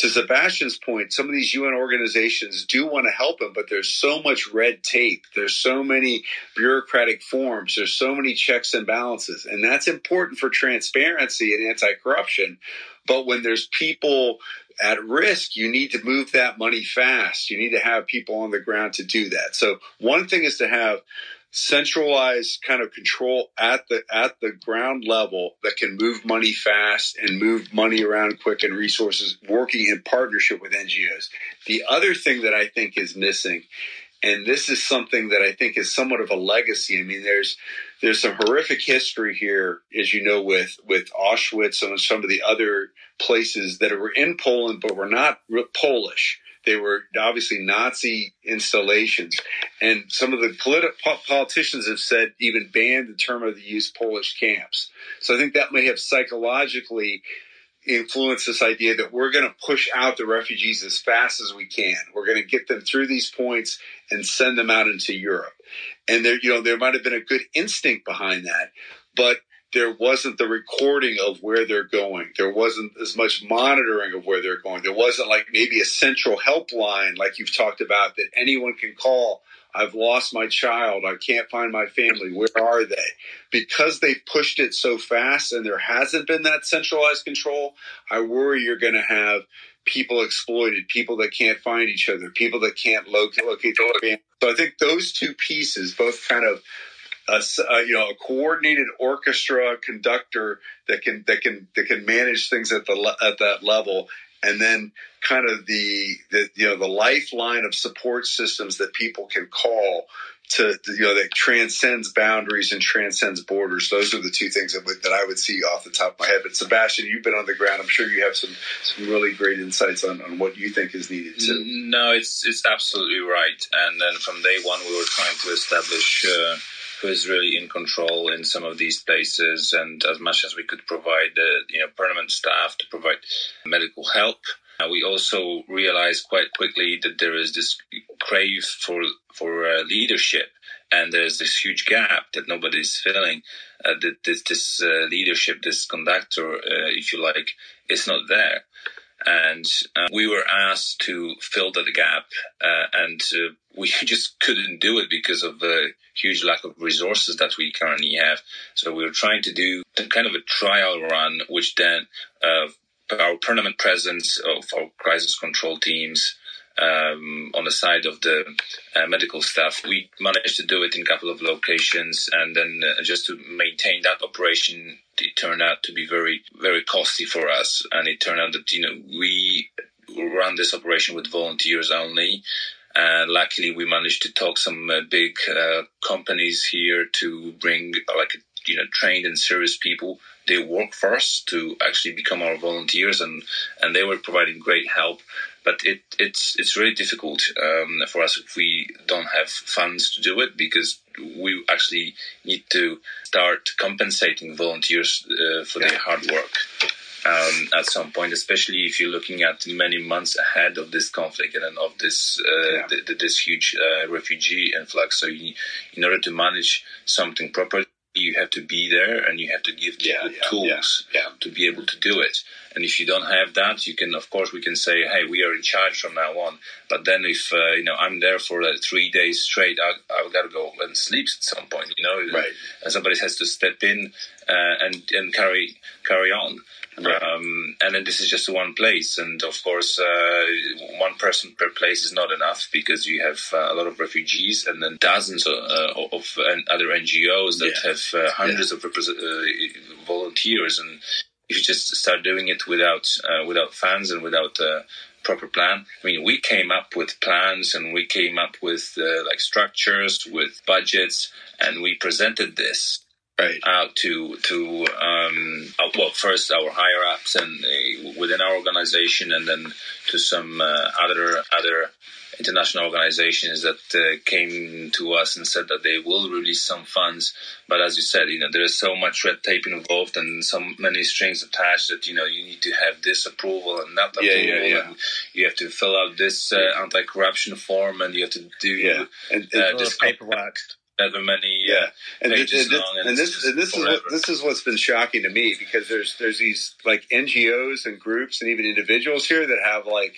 to Sebastian's point, some of these UN organizations do want to help him, but there's so much red tape. There's so many bureaucratic forms. There's so many checks and balances. And that's important for transparency and anti corruption. But when there's people at risk, you need to move that money fast. You need to have people on the ground to do that. So one thing is to have centralized kind of control at the at the ground level that can move money fast and move money around quick and resources working in partnership with NGOs. The other thing that I think is missing and this is something that I think is somewhat of a legacy. I mean, there's there's some horrific history here, as you know, with with Auschwitz and some of the other places that were in Poland, but were not Polish. They were obviously Nazi installations, and some of the politi- politicians have said even banned the term of the use Polish camps. So I think that may have psychologically influence this idea that we're going to push out the refugees as fast as we can. We're going to get them through these points and send them out into Europe. And there, you know, there might have been a good instinct behind that, but there wasn't the recording of where they're going. There wasn't as much monitoring of where they're going. There wasn't like maybe a central helpline like you've talked about that anyone can call I've lost my child. I can't find my family. Where are they? Because they pushed it so fast and there hasn't been that centralized control, I worry you're going to have people exploited, people that can't find each other, people that can't locate, locate their family. So I think those two pieces, both kind of a, a, you know a coordinated orchestra conductor that can that can that can manage things at the at that level and then kind of the, the you know the lifeline of support systems that people can call to you know that transcends boundaries and transcends borders. Those are the two things that, that I would see off the top of my head. But Sebastian, you've been on the ground. I'm sure you have some some really great insights on, on what you think is needed too. No, it's it's absolutely right. And then from day one, we were trying to establish. Uh, who is really in control in some of these places, and as much as we could provide the you know permanent staff to provide medical help. Uh, we also realized quite quickly that there is this crave for for uh, leadership and there's this huge gap that nobody's filling. Uh, this, this uh, leadership, this conductor, uh, if you like, is not there. And uh, we were asked to fill that gap, uh, and uh, we *laughs* just couldn't do it because of the huge lack of resources that we currently have. So we were trying to do kind of a trial run, which then our permanent presence of our crisis control teams um, on the side of the uh, medical staff. We managed to do it in a couple of locations, and then uh, just to maintain that operation, it turned out to be very, very costly for us. And it turned out that you know we run this operation with volunteers only. And luckily, we managed to talk some uh, big uh, companies here to bring like you know trained and serious people they work for us to actually become our volunteers and and they were providing great help but it, it's it's really difficult um, for us if we don't have funds to do it because we actually need to start compensating volunteers uh, for their hard work um, at some point, especially if you're looking at many months ahead of this conflict and of this uh, yeah. th- th- this huge uh, refugee influx. So, you, in order to manage something properly you have to be there and you have to give people yeah, yeah, tools yeah, to be able to do it. And if you don't have that, you can, of course, we can say, "Hey, we are in charge from now on." But then, if uh, you know, I'm there for uh, three days straight, I, I've got to go and sleep at some point. You know, right. and somebody has to step in uh, and and carry carry on. Right. Um, and then this is just one place, and of course, uh, one person per place is not enough because you have uh, a lot of refugees and then dozens of, uh, of other NGOs that yeah. have uh, hundreds yeah. of uh, volunteers, and if you just start doing it without uh, without funds and without a proper plan. I mean, we came up with plans and we came up with uh, like structures, with budgets, and we presented this right. out to to um, uh, well first our higher ups and uh, within our organization, and then to some uh, other other international organizations that uh, came to us and said that they will release some funds. But as you said, you know there is so much red tape involved and so many strings attached that you know you need to have this approval and that approval, yeah, yeah, and you have to fill out this uh, anti-corruption form, and you have to do yeah. and, and uh, this paperwork however many uh, yeah. and, pages and, long, and, and this and this is what this is what's been shocking to me because there's there's these like NGOs and groups and even individuals here that have like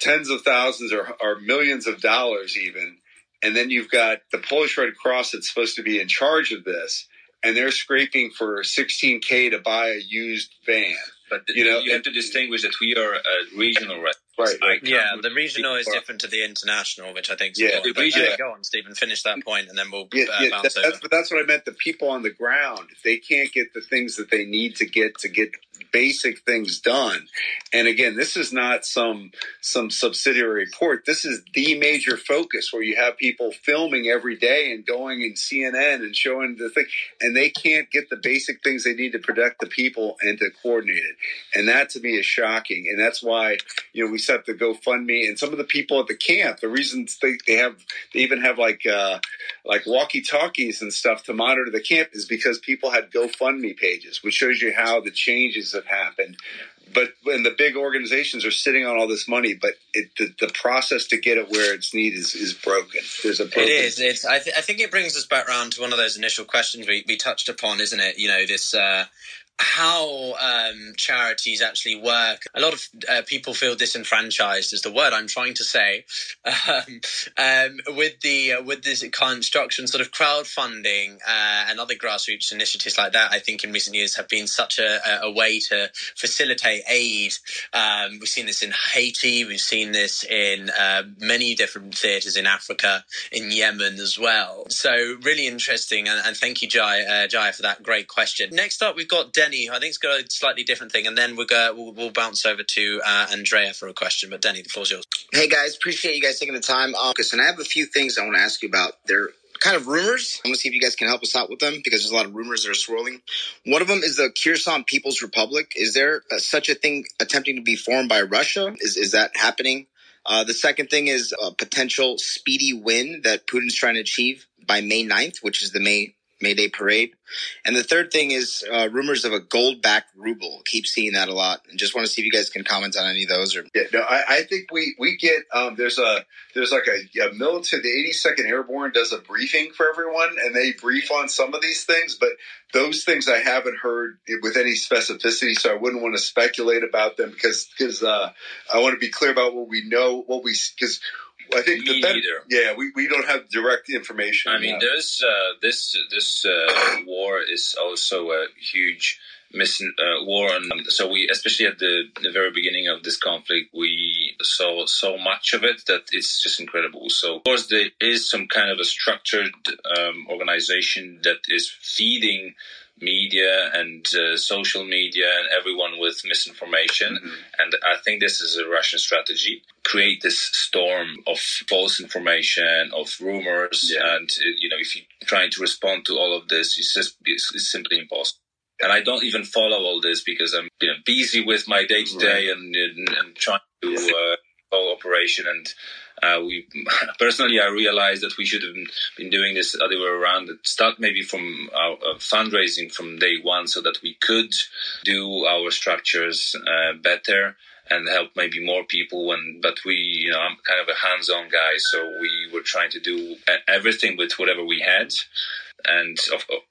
tens of thousands or, or millions of dollars even. And then you've got the Polish Red Cross that's supposed to be in charge of this and they're scraping for 16k to buy a used van. But you know you have to distinguish that we are a regional red Right. Yeah, the regional is different to the international, which I think is yeah, important. Regional, yeah. Go on, Steven, finish that point, and then we'll yeah, uh, yeah, that's, But that's what I meant. The people on the ground, if they can't get the things that they need to get to get basic things done. And again, this is not some some subsidiary report. This is the major focus where you have people filming every day and going in CNN and showing the thing, and they can't get the basic things they need to protect the people and to coordinate it. And that to me is shocking. And that's why you know we set the GoFundMe and some of the people at the camp. The reasons they, they have they even have like uh, like walkie talkies and stuff to monitor the camp is because people had GoFundMe pages, which shows you how the changes have happened. But when the big organizations are sitting on all this money, but it, the, the process to get it where it's needed is, is broken. There's a broken. It is. It's. I, th- I think it brings us back around to one of those initial questions we, we touched upon, isn't it? You know, this uh, how um, charities actually work. A lot of uh, people feel disenfranchised, is the word I'm trying to say, *laughs* um, um, with the uh, with this construction sort of crowdfunding uh, and other grassroots initiatives like that. I think in recent years have been such a, a way to facilitate aid. Um, we've seen this in Haiti. We've seen this in uh, many different theatres in Africa, in Yemen as well. So really interesting, and, and thank you, Jai, uh, Jai, for that great question. Next up, we've got. Den- Denny, I think it's got a slightly different thing, and then we'll go. We'll, we'll bounce over to uh, Andrea for a question. But Denny, the floor's yours. Hey guys, appreciate you guys taking the time. Um, and I have a few things I want to ask you about. They're kind of rumors. I'm gonna see if you guys can help us out with them because there's a lot of rumors that are swirling. One of them is the Kyrgyzstan People's Republic. Is there a, such a thing attempting to be formed by Russia? Is is that happening? Uh, the second thing is a potential speedy win that Putin's trying to achieve by May 9th, which is the May May Day parade. And the third thing is uh, rumors of a gold backed ruble. Keep seeing that a lot. And just want to see if you guys can comment on any of those. Or yeah, no, I, I think we we get um, there's a there's like a, a military the 82nd Airborne does a briefing for everyone, and they brief on some of these things, but those things I haven't heard with any specificity, so I wouldn't want to speculate about them because because uh, I want to be clear about what we know, what we because I think Me the better, neither. yeah, we, we don't have direct information. I mean, that. there's uh, this this uh, war is also a huge miss uh, war, and so we, especially at the, the very beginning of this conflict, we saw so much of it that it's just incredible. So, of course, there is some kind of a structured um, organization that is feeding media and uh, social media and everyone with misinformation. And I think this is a Russian strategy. Create this storm of false information, of rumors. Yeah. And, uh, you know, if you're trying to respond to all of this, it's just, it's, it's simply impossible. And I don't even follow all this because I'm you know, busy with my day to day and and and trying to uh, follow operation. And uh, we *laughs* personally, I realized that we should have been doing this other way around. Start maybe from our uh, fundraising from day one, so that we could do our structures uh, better and help maybe more people. And but we, you know, I'm kind of a hands-on guy, so we were trying to do e- everything with whatever we had. And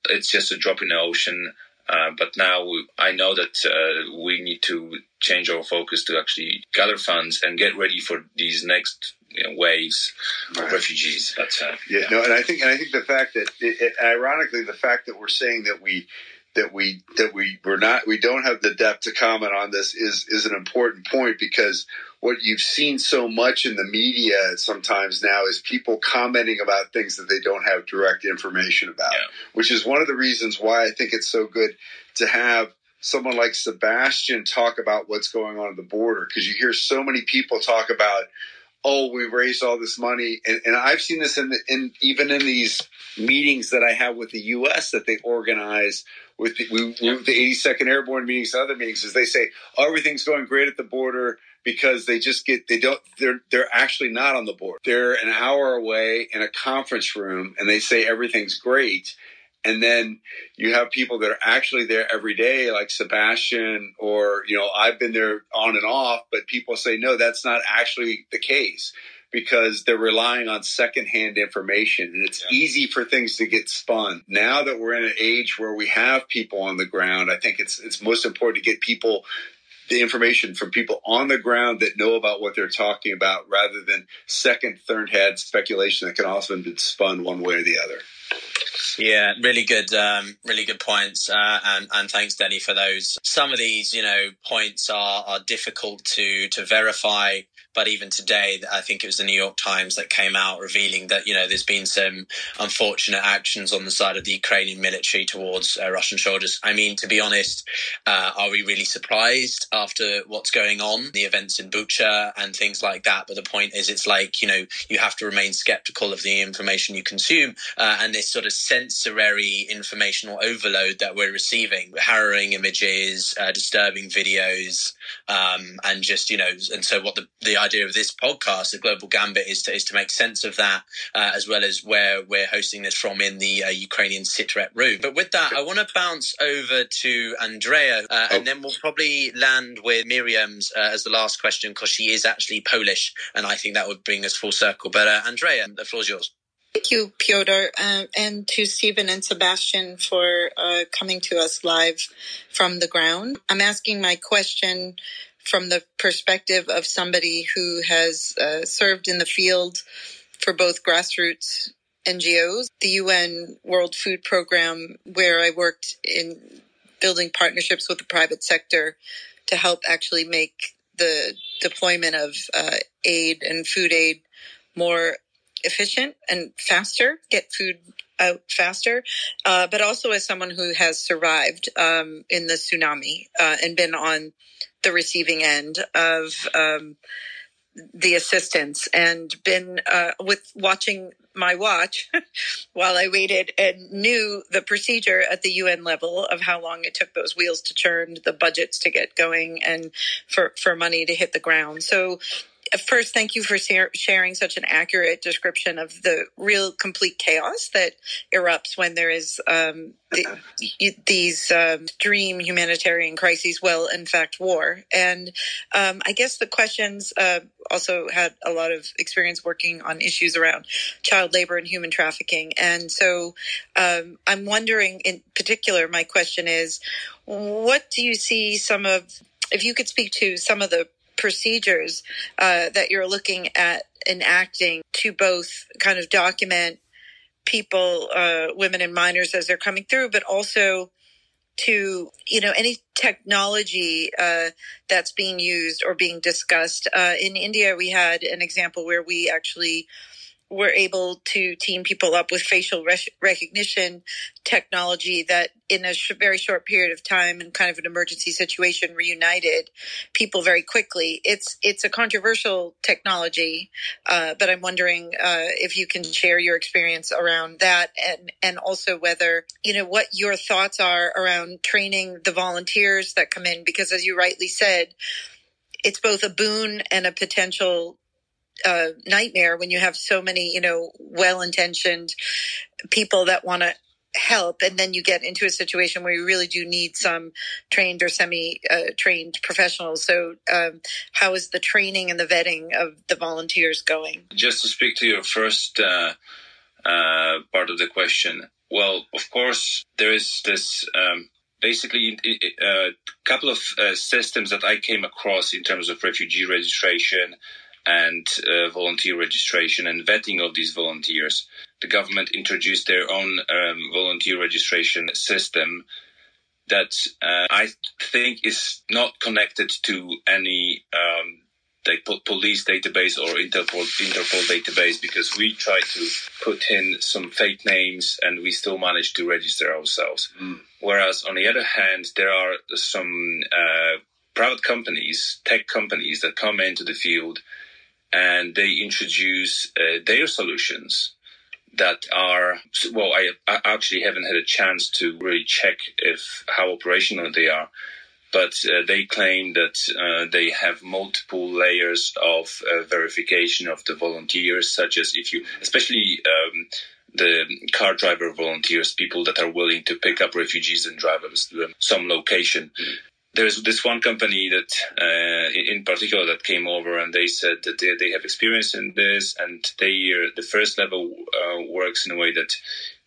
it's just a drop in the ocean. Uh, but now we, I know that uh, we need to change our focus to actually gather funds and get ready for these next you know, waves Right. of refugees. That's uh, Yeah, no, and I think and I think the fact that, it, it, ironically, the fact that we're saying that we that we that we we're not we don't have the depth to comment on this is is an important point because what you've seen so much in the media sometimes now is people commenting about things that they don't have direct information about, Yeah. which is one of the reasons why I think it's so good to have someone like Sebastian talk about what's going on at the border because you hear so many people talk about oh, we raised all this money, and, and I've seen this in, the, in even in these meetings that I have with the U.S. that they organize with the, we, with the 82nd Airborne meetings, and other meetings, is they say oh, everything's going great at the border because they just get they don't they're they're actually not on the board. They're an hour away in a conference room, and they say everything's great. And then you have people that are actually there every day, like Sebastian, or, you know, I've been there on and off, but people say, no, that's not actually the case because they're relying on secondhand information and it's Yeah. easy for things to get spun. Now that we're in an age where we have people on the ground, I think it's, it's most important to get people the information from people on the ground that know about what they're talking about rather than second, third hand speculation that can often be spun one way or the other. Yeah, really good, um, really good points, uh, and and thanks, Denny, for those. Some of these, you know, points are are difficult to to verify. But even today, I think it was the New York Times that came out revealing that you know there's been some unfortunate actions on the side of the Ukrainian military towards uh, Russian soldiers. I mean, to be honest, uh, are we really surprised after what's going on, the events in Bucha and things like that? But the point is, it's like you know you have to remain skeptical of the information you consume, uh, and this sort of sensory informational overload that we're receiving, harrowing images, uh, disturbing videos, um, and just you know, and so what the the idea of this podcast, the Global Gambit, is to is to make sense of that, uh, as well as where we're hosting this from in the uh, Ukrainian Sitrep room. But with that, I want to bounce over to Andrea, uh, and then we'll probably land with Miriam's uh, as the last question because she is actually Polish, and I think that would bring us full circle. But uh, Andrea, the floor's yours. Thank you, Pyotr, um, and to Steven and Sebastian for uh, coming to us live from the ground. I'm asking my question from the perspective of somebody who has uh, served in the field for both grassroots NGOs, the UN World Food Program, where I worked in building partnerships with the private sector to help actually make the deployment of uh, aid and food aid more efficient and faster, get food out faster, uh, but also as someone who has survived um, in the tsunami uh, and been on the receiving end of um, the assistance and been uh, with watching my watch *laughs* while I waited and knew the procedure at the UN level of how long it took those wheels to turn, the budgets to get going, and for, for money to hit the ground. So first, thank you for sharing such an accurate description of the real complete chaos that erupts when there is um, the, these um, extreme humanitarian crises. Well, in fact, war. And um, I guess the questions uh, also had a lot of experience working on issues around child labor and human trafficking. And so um, I'm wondering, in particular, my question is, what do you see some of if you could speak to some of the procedures uh, that you're looking at enacting to both kind of document people, uh, women and minors as they're coming through, but also to you know any technology uh, that's being used or being discussed. Uh, in India, we had an example where we actually were able to team people up with facial recognition technology that in a sh- very short period of time in kind of an emergency situation reunited people very quickly. It's it's a controversial technology uh, but i'm wondering uh, if you can share your experience around that and and also whether you know what your thoughts are around training the volunteers that come in because as you rightly said it's both a boon and a potential nightmare when you have so many, you know, well-intentioned people that want to help. And then you get into a situation where you really do need some trained or semi uh, trained professionals. So um, how is the training and the vetting of the volunteers going? Just to speak to your first uh, uh, part of the question. Well of course there is this um, basically a uh, couple of uh, systems that i came across in terms of refugee registration and uh, volunteer registration and vetting of these volunteers. The government introduced their own um, volunteer registration system that uh, I think is not connected to any um, like police database or Interpol Interpol database because we tried to put in some fake names and we still managed to register ourselves. Mm. Whereas on the other hand, there are some uh, private companies, tech companies that come into the field and they introduce uh, their solutions that are well I, I, actually haven't had a chance to really check if how operational they are but uh, they claim that uh, they have multiple layers of uh, verification of the volunteers such as if you especially um, the car driver volunteers people that are willing to pick up refugees and drive them to some location. Mm-hmm there's this one company that uh, in particular that came over and they said that they, they have experience in this and they uh, the first level uh, works in a way that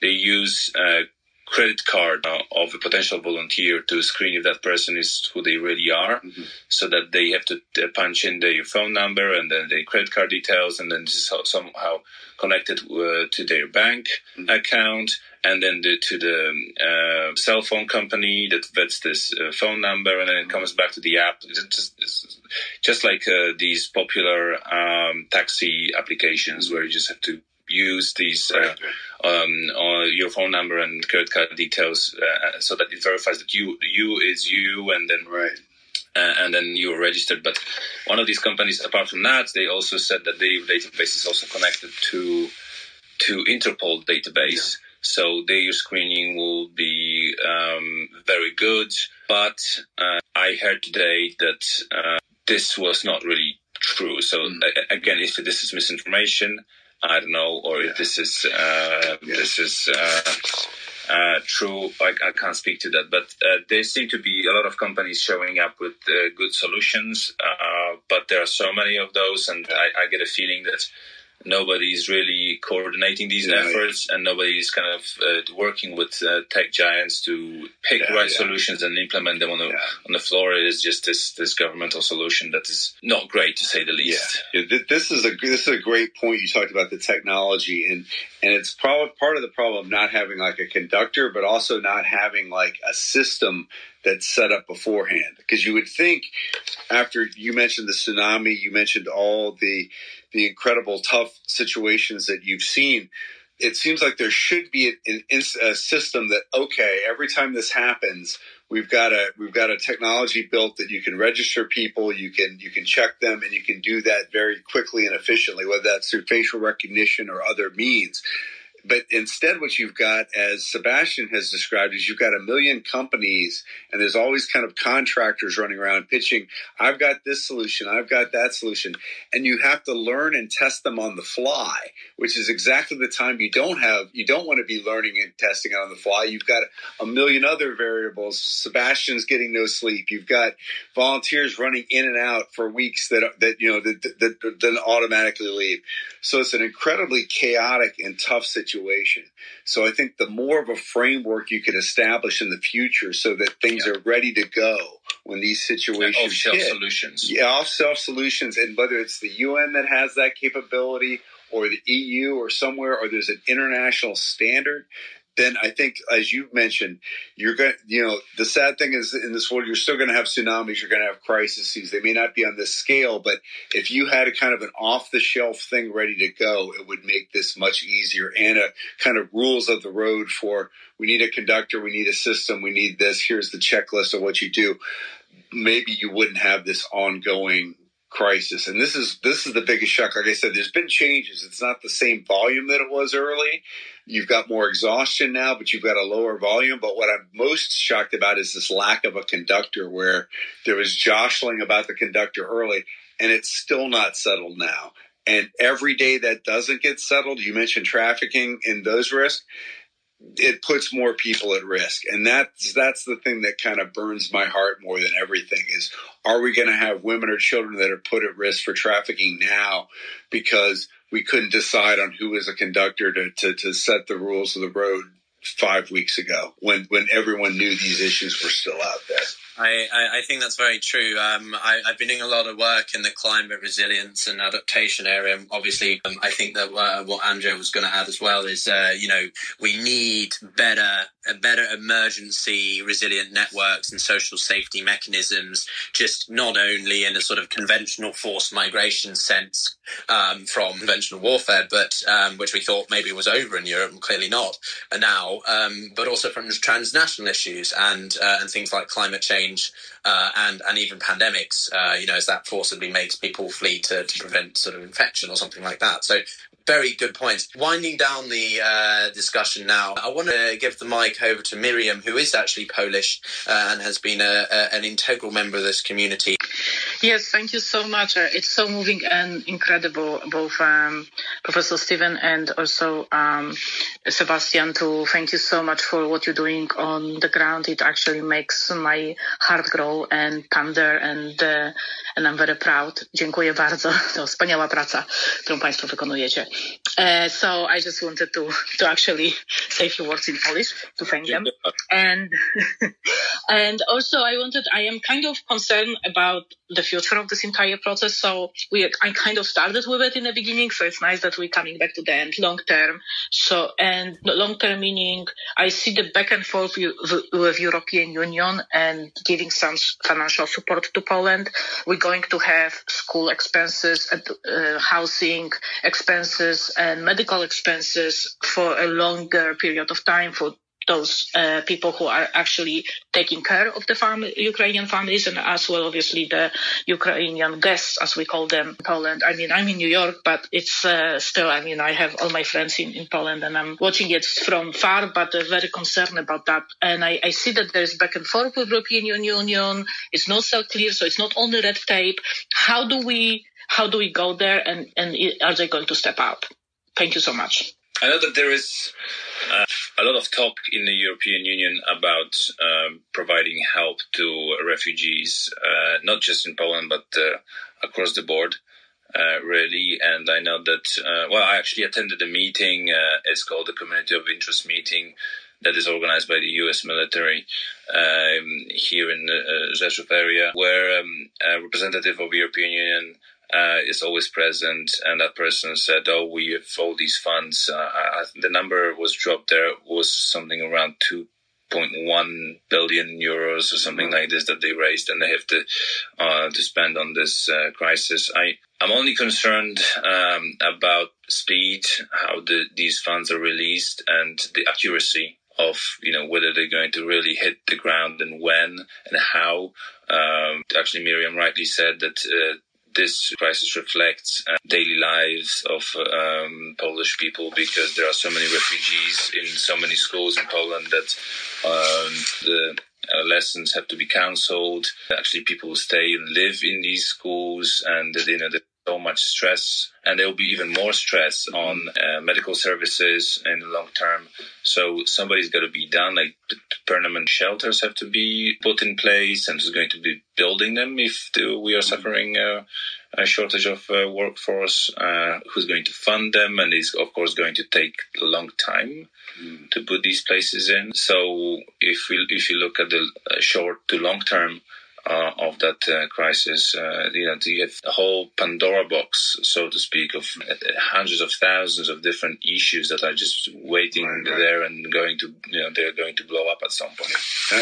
they use uh, credit card uh, of a potential volunteer to screen if that person is who they really are mm-hmm. so that they have to uh, punch in their phone number and then their credit card details and then this is somehow connected uh, to their bank mm-hmm. account and then the, to the uh, cell phone company that vets this uh, phone number and then it mm-hmm. comes back to the app it's just, it's just like these popular um, taxi applications mm-hmm. where you just have to use these uh, um, or your phone number and credit card details uh, so that it verifies that you you is you, and then right. Uh, and then you're registered. But one of these companies, apart from that, they also said that their database is also connected to to Interpol database. Yeah. So their screening will be um, very good. But uh, I heard today that uh, this was not really true. So mm. again, if this is misinformation, I don't know, or if this is uh, yeah. this is uh, uh, true. I, I, can't speak to that, but uh, there seem to be a lot of companies showing up with uh, good solutions, uh, but there are so many of those, and I, I get a feeling that nobody is really coordinating these yeah, efforts yeah. and nobody's kind of uh, working with uh, tech giants to pick yeah, right solutions and implement them on the on the floor. It is just this this governmental solution that is not great to say the least. This is a this is a great point you talked about the technology and and it's probably part of the problem not having like a conductor but also not having like a system that's set up beforehand. Because you would think after you mentioned the tsunami you mentioned all the the incredible tough situations that you've seen, it seems like there should be an, a system that okay, every time this happens, we've got a we've got a technology built that you can register people, you can you can check them, and you can do that very quickly and efficiently, whether that's through facial recognition or other means. But instead, what you've got, as Sebastian has described, is you've got a million companies, and there's always kind of contractors running around pitching, I've got this solution, I've got that solution. And you have to learn and test them on the fly, which is exactly the time you don't have, you don't want to be learning and testing on the fly. You've got a million other variables. Sebastian's getting no sleep. You've got volunteers running in and out for weeks that, that you know, that, that, that then automatically leave. So it's an incredibly chaotic and tough situation. So I think the more of a framework you can establish in the future so that things yeah. are ready to go when these situations off shelf solutions. Yeah, off shelf solutions. And whether it's the UN that has that capability or the EU or somewhere, or there's an international standard, then I think, as you mentioned, you're going. to, You know, the sad thing is in this world, you're still going to have tsunamis. You're going to have crises. They may not be on this scale, but if you had a kind of an off-the-shelf thing ready to go, it would make this much easier and a kind of rules of the road for we need a conductor, we need a system, we need this. Here's the checklist of what you do. Maybe you wouldn't have this ongoing crisis. And this is this is the biggest shock. Like I said, there's been changes. It's not the same volume that it was early. You've got more exhaustion now, but you've got a lower volume. But what I'm most shocked about is this lack of a conductor where there was jostling about the conductor early and it's still not settled now. And every day that doesn't get settled, you mentioned trafficking and those risks it puts more people at risk and that's that's the thing that kind of burns my heart more than everything is are we going to have women or children that are put at risk for trafficking now because we couldn't decide on who was a conductor to, to, to set the rules of the road five weeks ago when when everyone knew these issues were still out there I, I, think that's very true. Um, I, have been doing a lot of work in the climate resilience and adaptation area. Obviously, um, I think that uh, what Andrea was going to add as well is, uh, you know, we need better, better emergency resilient networks and social safety mechanisms, just not only in a sort of conventional forced migration sense um, from conventional warfare, but um, which we thought maybe was over in Europe, and clearly not now, um, but also from transnational issues and uh, and things like climate change change uh, and and even pandemics, uh, you know, as that forcibly makes people flee to, to prevent sort of infection or something like that. So very good points. Winding down the uh, discussion now, I want to give the mic over to Miriam, who is actually Polish uh, and has been a, a, an integral member of this community. Yes, thank you so much. Uh, it's so moving and incredible, both um, Professor Steven and also um, Sebastian. To thank you so much for what you're doing on the ground. It actually makes my heart grow and thunder, and uh, and I'm very proud. Dziękuję bardzo. *laughs* To wspaniała praca, którą Państwo wykonujecie. Uh, so I just wanted to to actually *laughs* say a few words in Polish to thank them, and *laughs* and also I wanted. I am kind of concerned about the future of this entire process. So we, I kind of started with it in the beginning. So it's nice that we're coming back to the end long term. So, and long term meaning I see the back and forth with European Union and giving some financial support to Poland. We're going to have school expenses, uh, housing expenses and medical expenses for a longer period of time for those uh, people who are actually taking care of the family, Ukrainian families and as well, obviously, the Ukrainian guests, as we call them in Poland. I mean, I'm in New York, but it's uh, still, I mean, I have all my friends in, in Poland and I'm watching it from far, but uh, very concerned about that. And I, I see that there's back and forth with European Union. It's not so clear. So it's not only red tape. How do we, how do we go there and, and are they going to step up? Thank you so much. I know that there is uh, a lot of talk in the European Union about um, providing help to refugees, uh, not just in Poland, but uh, across the board. Uh, really, and I know that. Uh, well, I actually attended a meeting. Uh, it's called the Community of Interest meeting that is organized by the U.S. military um, here in the Rzeszów area, where um, a representative of the European Union uh, is always present, and that person said, "Oh, we have all these funds." Uh, I, the number was dropped. There was something around two point one billion euros or something like this that they raised and they have to uh, to spend on this uh, crisis. I I'm only concerned um, about speed, how the, these funds are released, and the accuracy of you know whether they're going to really hit the ground and when and how. Um, actually, Miriam rightly said that uh, this crisis reflects uh, daily lives of um, Polish people because there are so many refugees in so many schools in Poland that um, the uh, lessons have to be cancelled. Actually, people stay and live in these schools, and you know there's so much stress, and there will be even more stress on uh, medical services in the long term. So somebody's got to be done. Like permanent shelters have to be put in place, and who's going to be building them if we are suffering uh, a shortage of uh, workforce? Uh, who's going to fund them? And it's of course going to take a long time mm. to put these places in. So if we if you look at the uh, short to long term. Uh, of that uh, crisis. Uh, you know, you have a whole Pandora box, so to speak, of hundreds of thousands of different issues that are just waiting right, right. there and going to, you know, they're going to blow up at some point.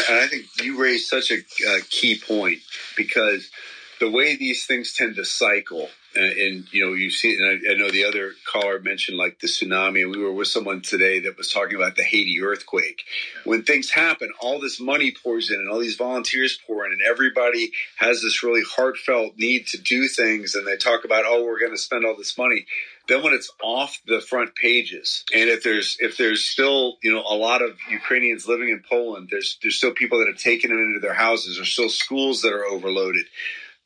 And I think you raised such a, a key point because the way these things tend to cycle, and, uh, and you know, you see, and I, I, know the other caller mentioned like the tsunami, and we were with someone today that was talking about the Haiti earthquake. When things happen, all this money pours in, and all these volunteers pour in, and everybody has this really heartfelt need to do things, and they talk about, oh, we're going to spend all this money. Then when it's off the front pages, and if there's if there's still you know a lot of Ukrainians living in Poland, there's there's still people that have taken them into their houses. There's still schools that are overloaded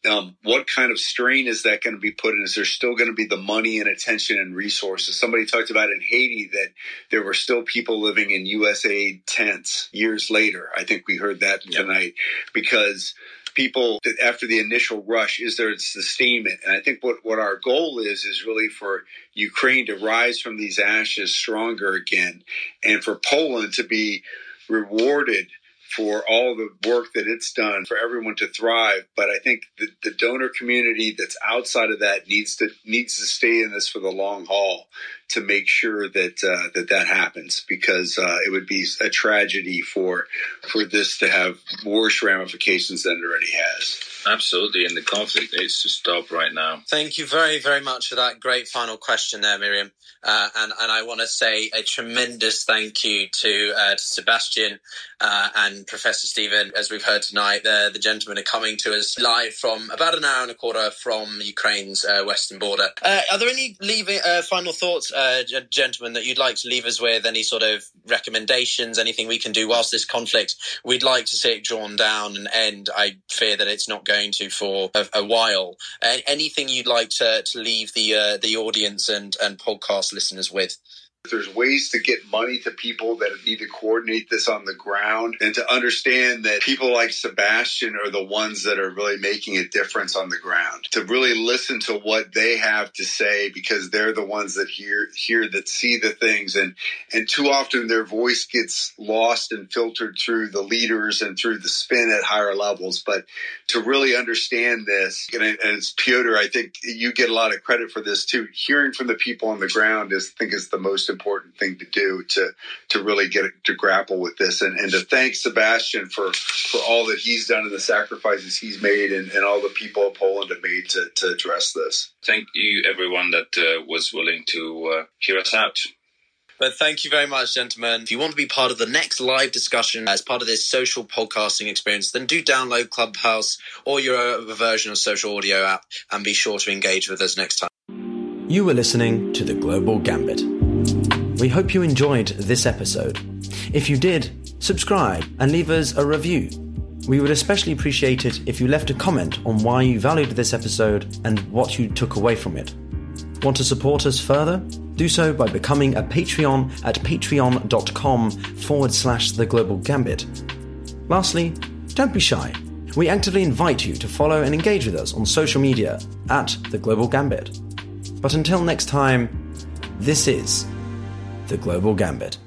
um, what kind of strain is that going to be put in? Is there still going to be the money and attention and resources? Somebody talked about in Haiti that there were still people living in USAID tents years later. I think we heard that yep. tonight because people after the initial rush is there sustainment and i think what, what our goal is is really for ukraine to rise from these ashes stronger again and for poland to be rewarded for all the work that it's done for everyone to thrive. But I think the, the donor community that's outside of that needs to needs to stay in this for the long haul to make sure that uh, that that happens because uh, it would be a tragedy for for this to have worse ramifications than it already has. Absolutely, and the conflict needs to stop right now. Thank you very, very much for that great final question there, Miriam. Uh, and, and I want to say a tremendous thank you to, uh, to Sebastian uh, Professor Steven. As we've heard tonight, the, the gentlemen are coming to us live from about an hour and a quarter from Ukraine's uh, western border. Uh, are there any leaving, uh, final thoughts, gentlemen, that you'd like to leave us with? Any sort of recommendations, anything we can do whilst this conflict? We'd like to see it drawn down and end. I fear that it's not going to for a, a while. anything you'd like to, to leave the the audience and, and podcast listeners with. There's ways to get money to people that need to coordinate this on the ground and to understand that people like Sebastian are the ones that are really making a difference on the ground. To really listen to what they have to say because they're the ones that hear hear that see the things and and too often their voice gets lost and filtered through the leaders and through the spin at higher levels. But to really understand this, and, as Pyotr, I think you get a lot of credit for this too. Hearing from the people on the ground is I think is the most important thing to do to to really get to grapple with this and, and to thank Sebastian for for all that he's done and the sacrifices he's made and, and all the people of Poland have made to, to address this. Thank you, everyone that uh, was willing to uh, hear us out. But thank you very much, gentlemen. If you want to be part of the next live discussion as part of this social podcasting experience, then do download Clubhouse or your version of social audio app and be sure to engage with us next time. You were listening to the Global Gambit. We hope you enjoyed this episode. If you did, subscribe and leave us a review. We would especially appreciate it if you left a comment on why you valued this episode and what you took away from it. Want to support us further? Do so by becoming a Patreon at patreon.com forward slash the global gambit. Lastly, don't be shy. We actively invite you to follow and engage with us on social media at the global gambit. But until next time, this is the global gambit.